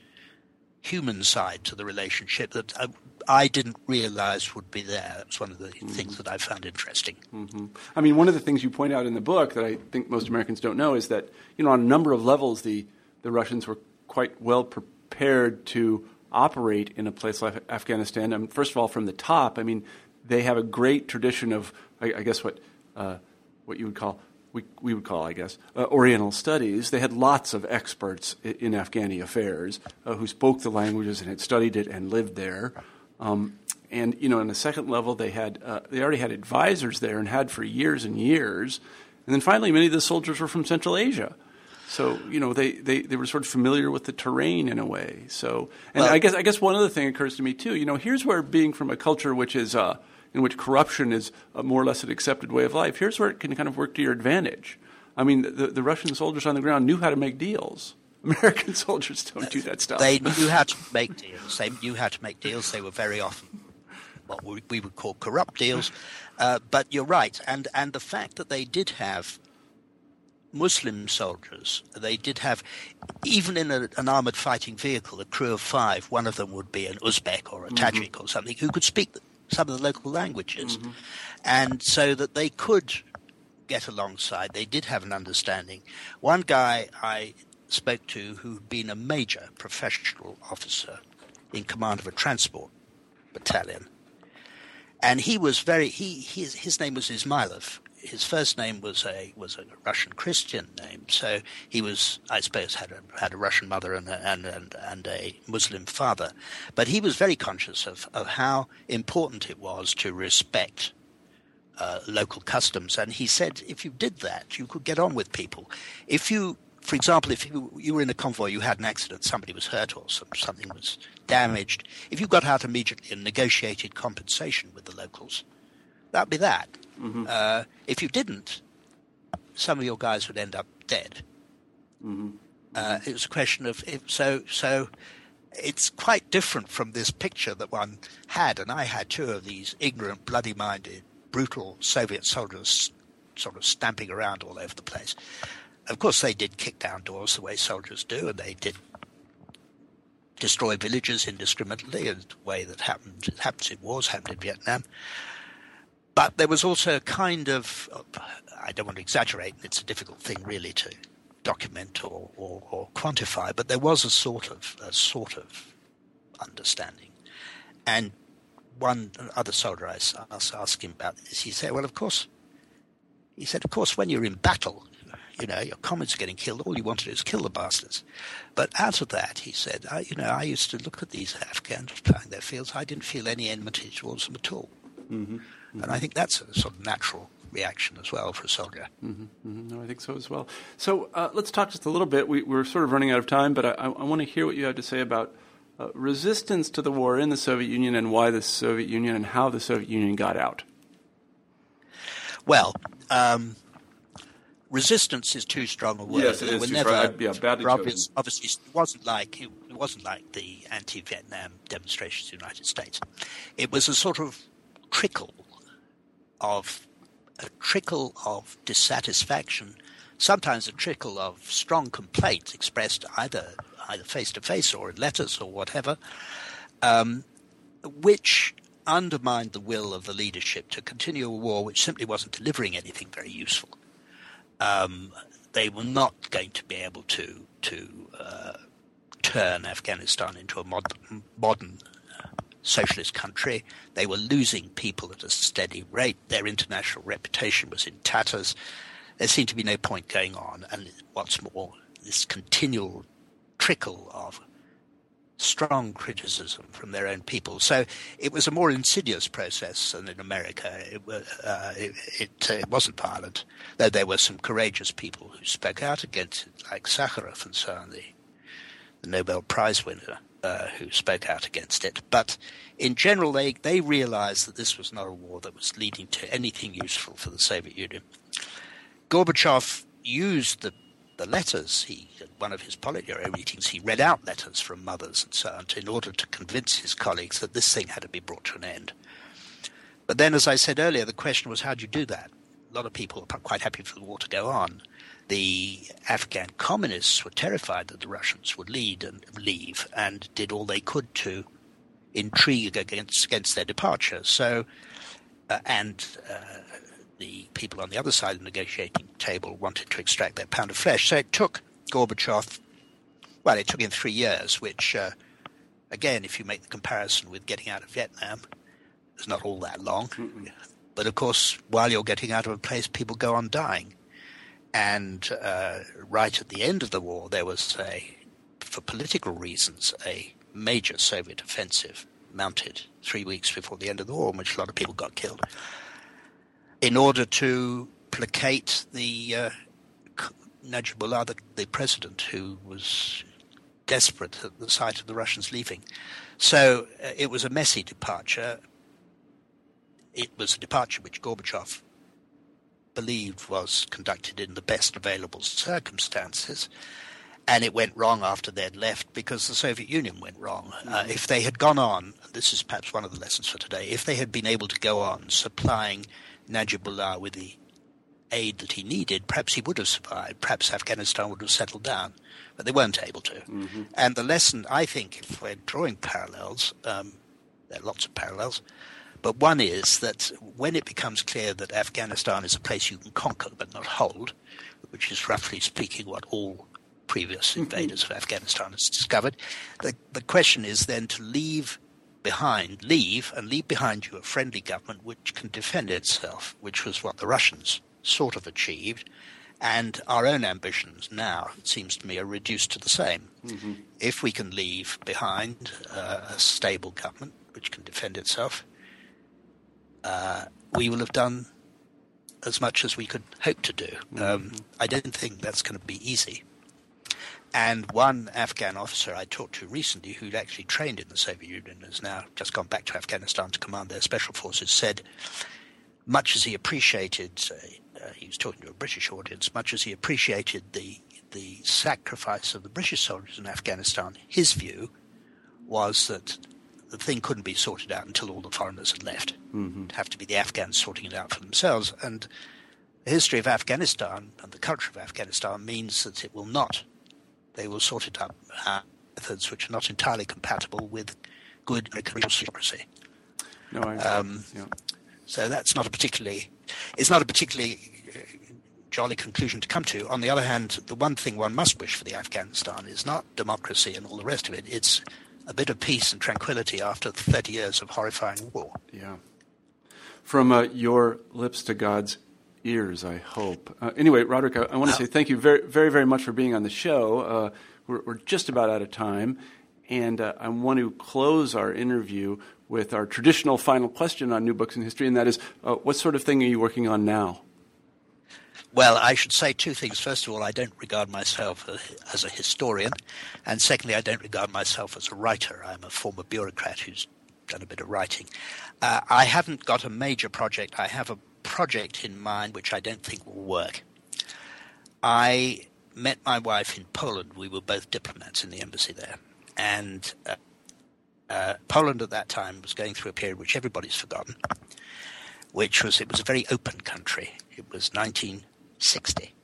human side to the relationship that I, I didn't realize would be there. That's one of the mm-hmm. things that I found interesting. Mm-hmm. I mean, one of the things you point out in the book that I think most Americans don't know is that, you know, on a number of levels, the, the Russians were quite well prepared to operate in a place like Afghanistan. I mean, first of all, from the top, I mean, they have a great tradition of, I, I guess, what, uh, what you would call we, we would call, I guess, uh, Oriental studies. They had lots of experts in, in Afghani affairs uh, who spoke the languages and had studied it and lived there. Um, and you know, on the second level, they had uh, they already had advisors there and had for years and years. And then finally, many of the soldiers were from Central Asia. So you know they, they, they were sort of familiar with the terrain in a way. So and well, I guess I guess one other thing occurs to me too. You know, here's where being from a culture which is uh, in which corruption is more or less an accepted way of life. Here's where it can kind of work to your advantage. I mean, the, the Russian soldiers on the ground knew how to make deals. [laughs] American soldiers don't do that stuff. They knew how to [laughs] make deals. They knew how to make deals. They were very often what we would call corrupt deals. Uh, but you're right, and and the fact that they did have Muslim soldiers, they did have, even in a, an armored fighting vehicle, a crew of five. One of them would be an Uzbek or a mm-hmm. Tajik mm-hmm. or something who could speak some of the local languages, mm-hmm. and so that they could get alongside. They did have an understanding. One guy I spoke to who'd been a major professional officer in command of a transport battalion. And he was very he his his name was Ismailov. His first name was a was a Russian Christian name, so he was I suppose had a had a Russian mother and a, and, and and a Muslim father, but he was very conscious of of how important it was to respect uh, local customs. And he said if you did that, you could get on with people. If you for example, if you, you, were in a convoy, you had an accident, somebody was hurt or some, something was damaged, if you got out immediately and negotiated compensation with the locals, that'd be that. Mm-hmm. Uh, if you didn't, some of your guys would end up dead. Mm-hmm. Uh, it was a question of if, so so. It's quite different from this picture that one had, and I had two of these ignorant, bloody-minded, brutal Soviet soldiers sort of stamping around all over the place of course, they did kick down doors the way soldiers do, and they did destroy villages indiscriminately, in the way that happened happens in wars, happened in Vietnam. But there was also a kind of, I don't want to exaggerate, it's a difficult thing really to document or, or, or quantify, but there was a sort of a sort of understanding. And one other soldier I asked him about this, he said, well, of course, he said, of course, when you're in battle, you know, your comrades are getting killed. All you want to do is kill the bastards. But out of that, he said, I, you know, I used to look at these Afghans ploughing their fields. I didn't feel any enmity towards them at all. Mm-hmm. Mm-hmm. And I think that's a sort of natural reaction as well for a soldier. Mm-hmm. mm-hmm. No, I think so as well. So uh, let's talk just a little bit. We, are sort of running out of time, but I, I, I want to hear what you have to say about uh, resistance to the war in the Soviet Union and why the Soviet Union and how the Soviet Union got out. Well, um, resistance is too strong a word. Yes, it is. Never, I, yeah, badly obvious, obviously, it wasn't like it, wasn't like the anti-Vietnam demonstrations in the United States. It was a sort of trickle of a trickle of dissatisfaction, sometimes a trickle of strong complaints expressed either either face to face or in letters or whatever, um, which undermined the will of the leadership to continue a war which simply wasn't delivering anything very useful. Um, they were not going to be able to to uh, turn Afghanistan into a modern, modern socialist country. They were losing people at a steady rate. Their international reputation was in tatters. There seemed to be no point going on. And what's more, this continual trickle of strong criticism from their own people. So it was a more insidious process than in America. It, uh, it, it, uh, it, wasn't violent, though there were some courageous people who spoke out against it, like Sakharov and so on, the, the Nobel Prize winner. Uh, who spoke out against it. But in general, they, they realized that this was not a war that was leading to anything useful for the Soviet Union. Gorbachev used the the letters. He, at one of his Politburo meetings, he read out letters from mothers and so on in order to convince his colleagues that this thing had to be brought to an end. But then, as I said earlier, the question was how do you do that? A lot of people are quite happy for the war to go on. The Afghan communists were terrified that the Russians would lead and leave, and did all they could to intrigue against against their departure. So, uh, and uh, the people on the other side of the negotiating table wanted to extract their pound of flesh. So it took Gorbachev, well, it took him three years, which, uh, again, if you make the comparison with getting out of Vietnam, is not all that long. Mm-mm. But of course, while you're getting out of a place, people go on dying. And uh, right at the end of the war, there was a, for political reasons, a major Soviet offensive mounted three weeks before the end of the war, in which a lot of people got killed in order to placate the uh, Najibullah, the, the president, who was desperate at the sight of the Russians leaving. So uh, it was a messy departure. It was a departure which Gorbachev believed was conducted in the best available circumstances. And it went wrong after they'd left because the Soviet Union went wrong. Uh, mm-hmm. If they had gone on, this is perhaps one of the lessons for today, if they had been able to go on supplying Najibullah with the aid that he needed, perhaps he would have survived. Perhaps Afghanistan would have settled down, but they weren't able to. Mm-hmm. And the lesson, I think, if we're drawing parallels, um, there are lots of parallels, But one is that when it becomes clear that Afghanistan is a place you can conquer but not hold, which is roughly speaking what all previous mm-hmm. invaders of Afghanistan has discovered, the, the question is then to leave behind, leave and leave behind you a friendly government which can defend itself, which was what the Russians sort of achieved. And our own ambitions now, it seems to me, are reduced to the same. Mm-hmm. If we can leave behind uh, a stable government which can defend itself, uh, we will have done as much as we could hope to do. Mm-hmm. Um, I don't think that's going to be easy. And one Afghan officer I talked to recently, who'd actually trained in the Soviet Union, has now just gone back to Afghanistan to command their special forces, said, much as he appreciated, uh, he was talking to a British audience, much as he appreciated the the sacrifice of the British soldiers in Afghanistan, his view was that the thing couldn't be sorted out until all the foreigners had left. Mm-hmm. It'd have to be the Afghans sorting it out for themselves. And the history of Afghanistan and the culture of Afghanistan means that it will not they will sort it out uh, methods which are not entirely compatible with good democracy. No, I um, yeah. So that's not a particularly it's not a particularly uh, jolly conclusion to come to. On the other hand, the one thing one must wish for the Afghanistan is not democracy and all the rest of it. It's a bit of peace and tranquility after 30 years of horrifying war. Yeah. From uh, your lips to God's ears, I hope. Uh, anyway, Rodric, I, I want to say thank you very, very, very much for being on the show. Uh, we're, we're, just about out of time, and uh, I want to close our interview with our traditional final question on new books in history, and that is, uh, what sort of thing are you working on now? Well, I should say two things. First of all, I don't regard myself as a historian, and secondly, I don't regard myself as a writer. I'm a former bureaucrat who's done a bit of writing. Uh, I haven't got a major project. I have a project in mind which I don't think will work. I met my wife in Poland. We were both diplomats in the embassy there. And uh, uh, Poland at that time was going through a period which everybody's forgotten, which was it was a very open country. It was 1960.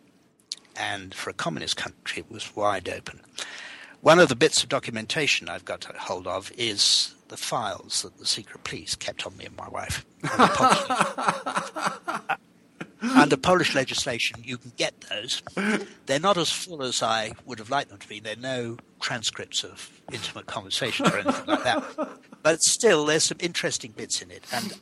And for a communist country, it was wide open. One of the bits of documentation I've got hold of is the files that the secret police kept on me and my wife. Under [laughs] [laughs] Polish legislation, you can get those. They're not as full as I would have liked them to be. They're no transcripts of intimate conversations or anything like that. [laughs] But still, there's some interesting bits in it. And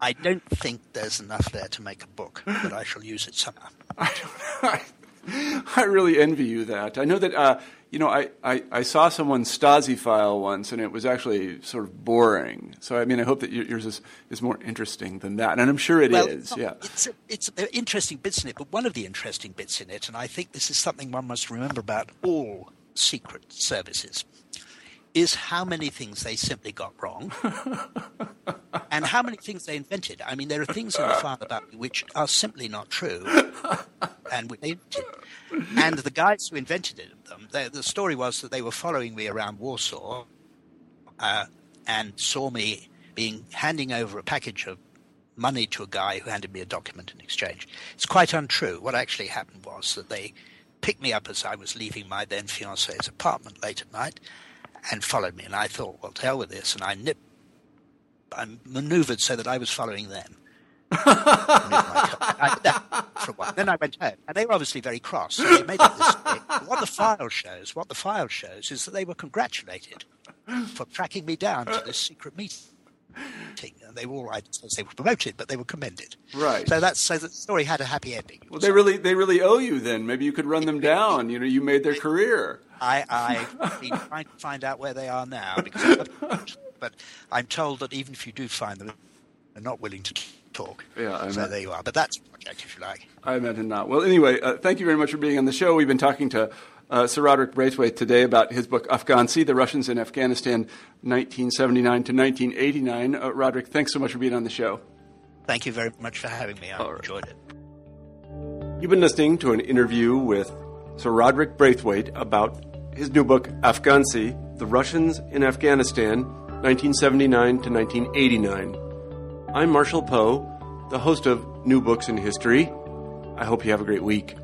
I don't think there's enough there to make a book, but I shall use it somehow. [laughs] I, [laughs] I really envy you that. I know that uh, you know, I, I, I, saw someone's Stasi file once, and it was actually sort of boring. So, I mean, I hope that yours is, is more interesting than that, and I'm sure it well, is. Yeah, it's it's interesting bits in it, but one of the interesting bits in it, and I think this is something one must remember about all secret services, is how many things they simply got wrong, [laughs] and how many things they invented. I mean, there are things in the file about me which are simply not true, and they invented. And the guys who invented it them. The, the story was that they were following me around Warsaw uh, and saw me being handing over a package of money to a guy who handed me a document in exchange. It's quite untrue. What actually happened was that they picked me up as I was leaving my then fiance's apartment late at night and followed me. And I thought, well, to hell with this. And I nipped, I maneuvered so that I was following them. I did that for a while. Then I went home, and they were obviously very cross. So they made up this thing. What the file shows, what the file shows, is that they were congratulated for tracking me down to this secret meeting. And they were all right as they were promoted, but they were commended. Right. So that's so the story had a happy ending. Well, they really they really owe you then. Maybe you could run them down. You know, you made their career. I I've been trying to find out where they are now because, but I'm told that even if you do find them, they're not willing to talk. Yeah, I so there you are. But that's a project, if you like. I imagine not. Well, anyway, uh, thank you very much for being on the show. We've been talking to uh, Sir Rodric Braithwaite today about his book Afgantsy, The Russians in Afghanistan, 1979 to 1989. Uh, Rodric, thanks so much for being on the show. Thank you very much for having me. I enjoyed it. You've been listening to an interview with Sir Rodric Braithwaite about his new book, Afgantsy, The Russians in Afghanistan, 1979 to 1989. I'm Marshall Poe, the host of New Books in History. I hope you have a great week.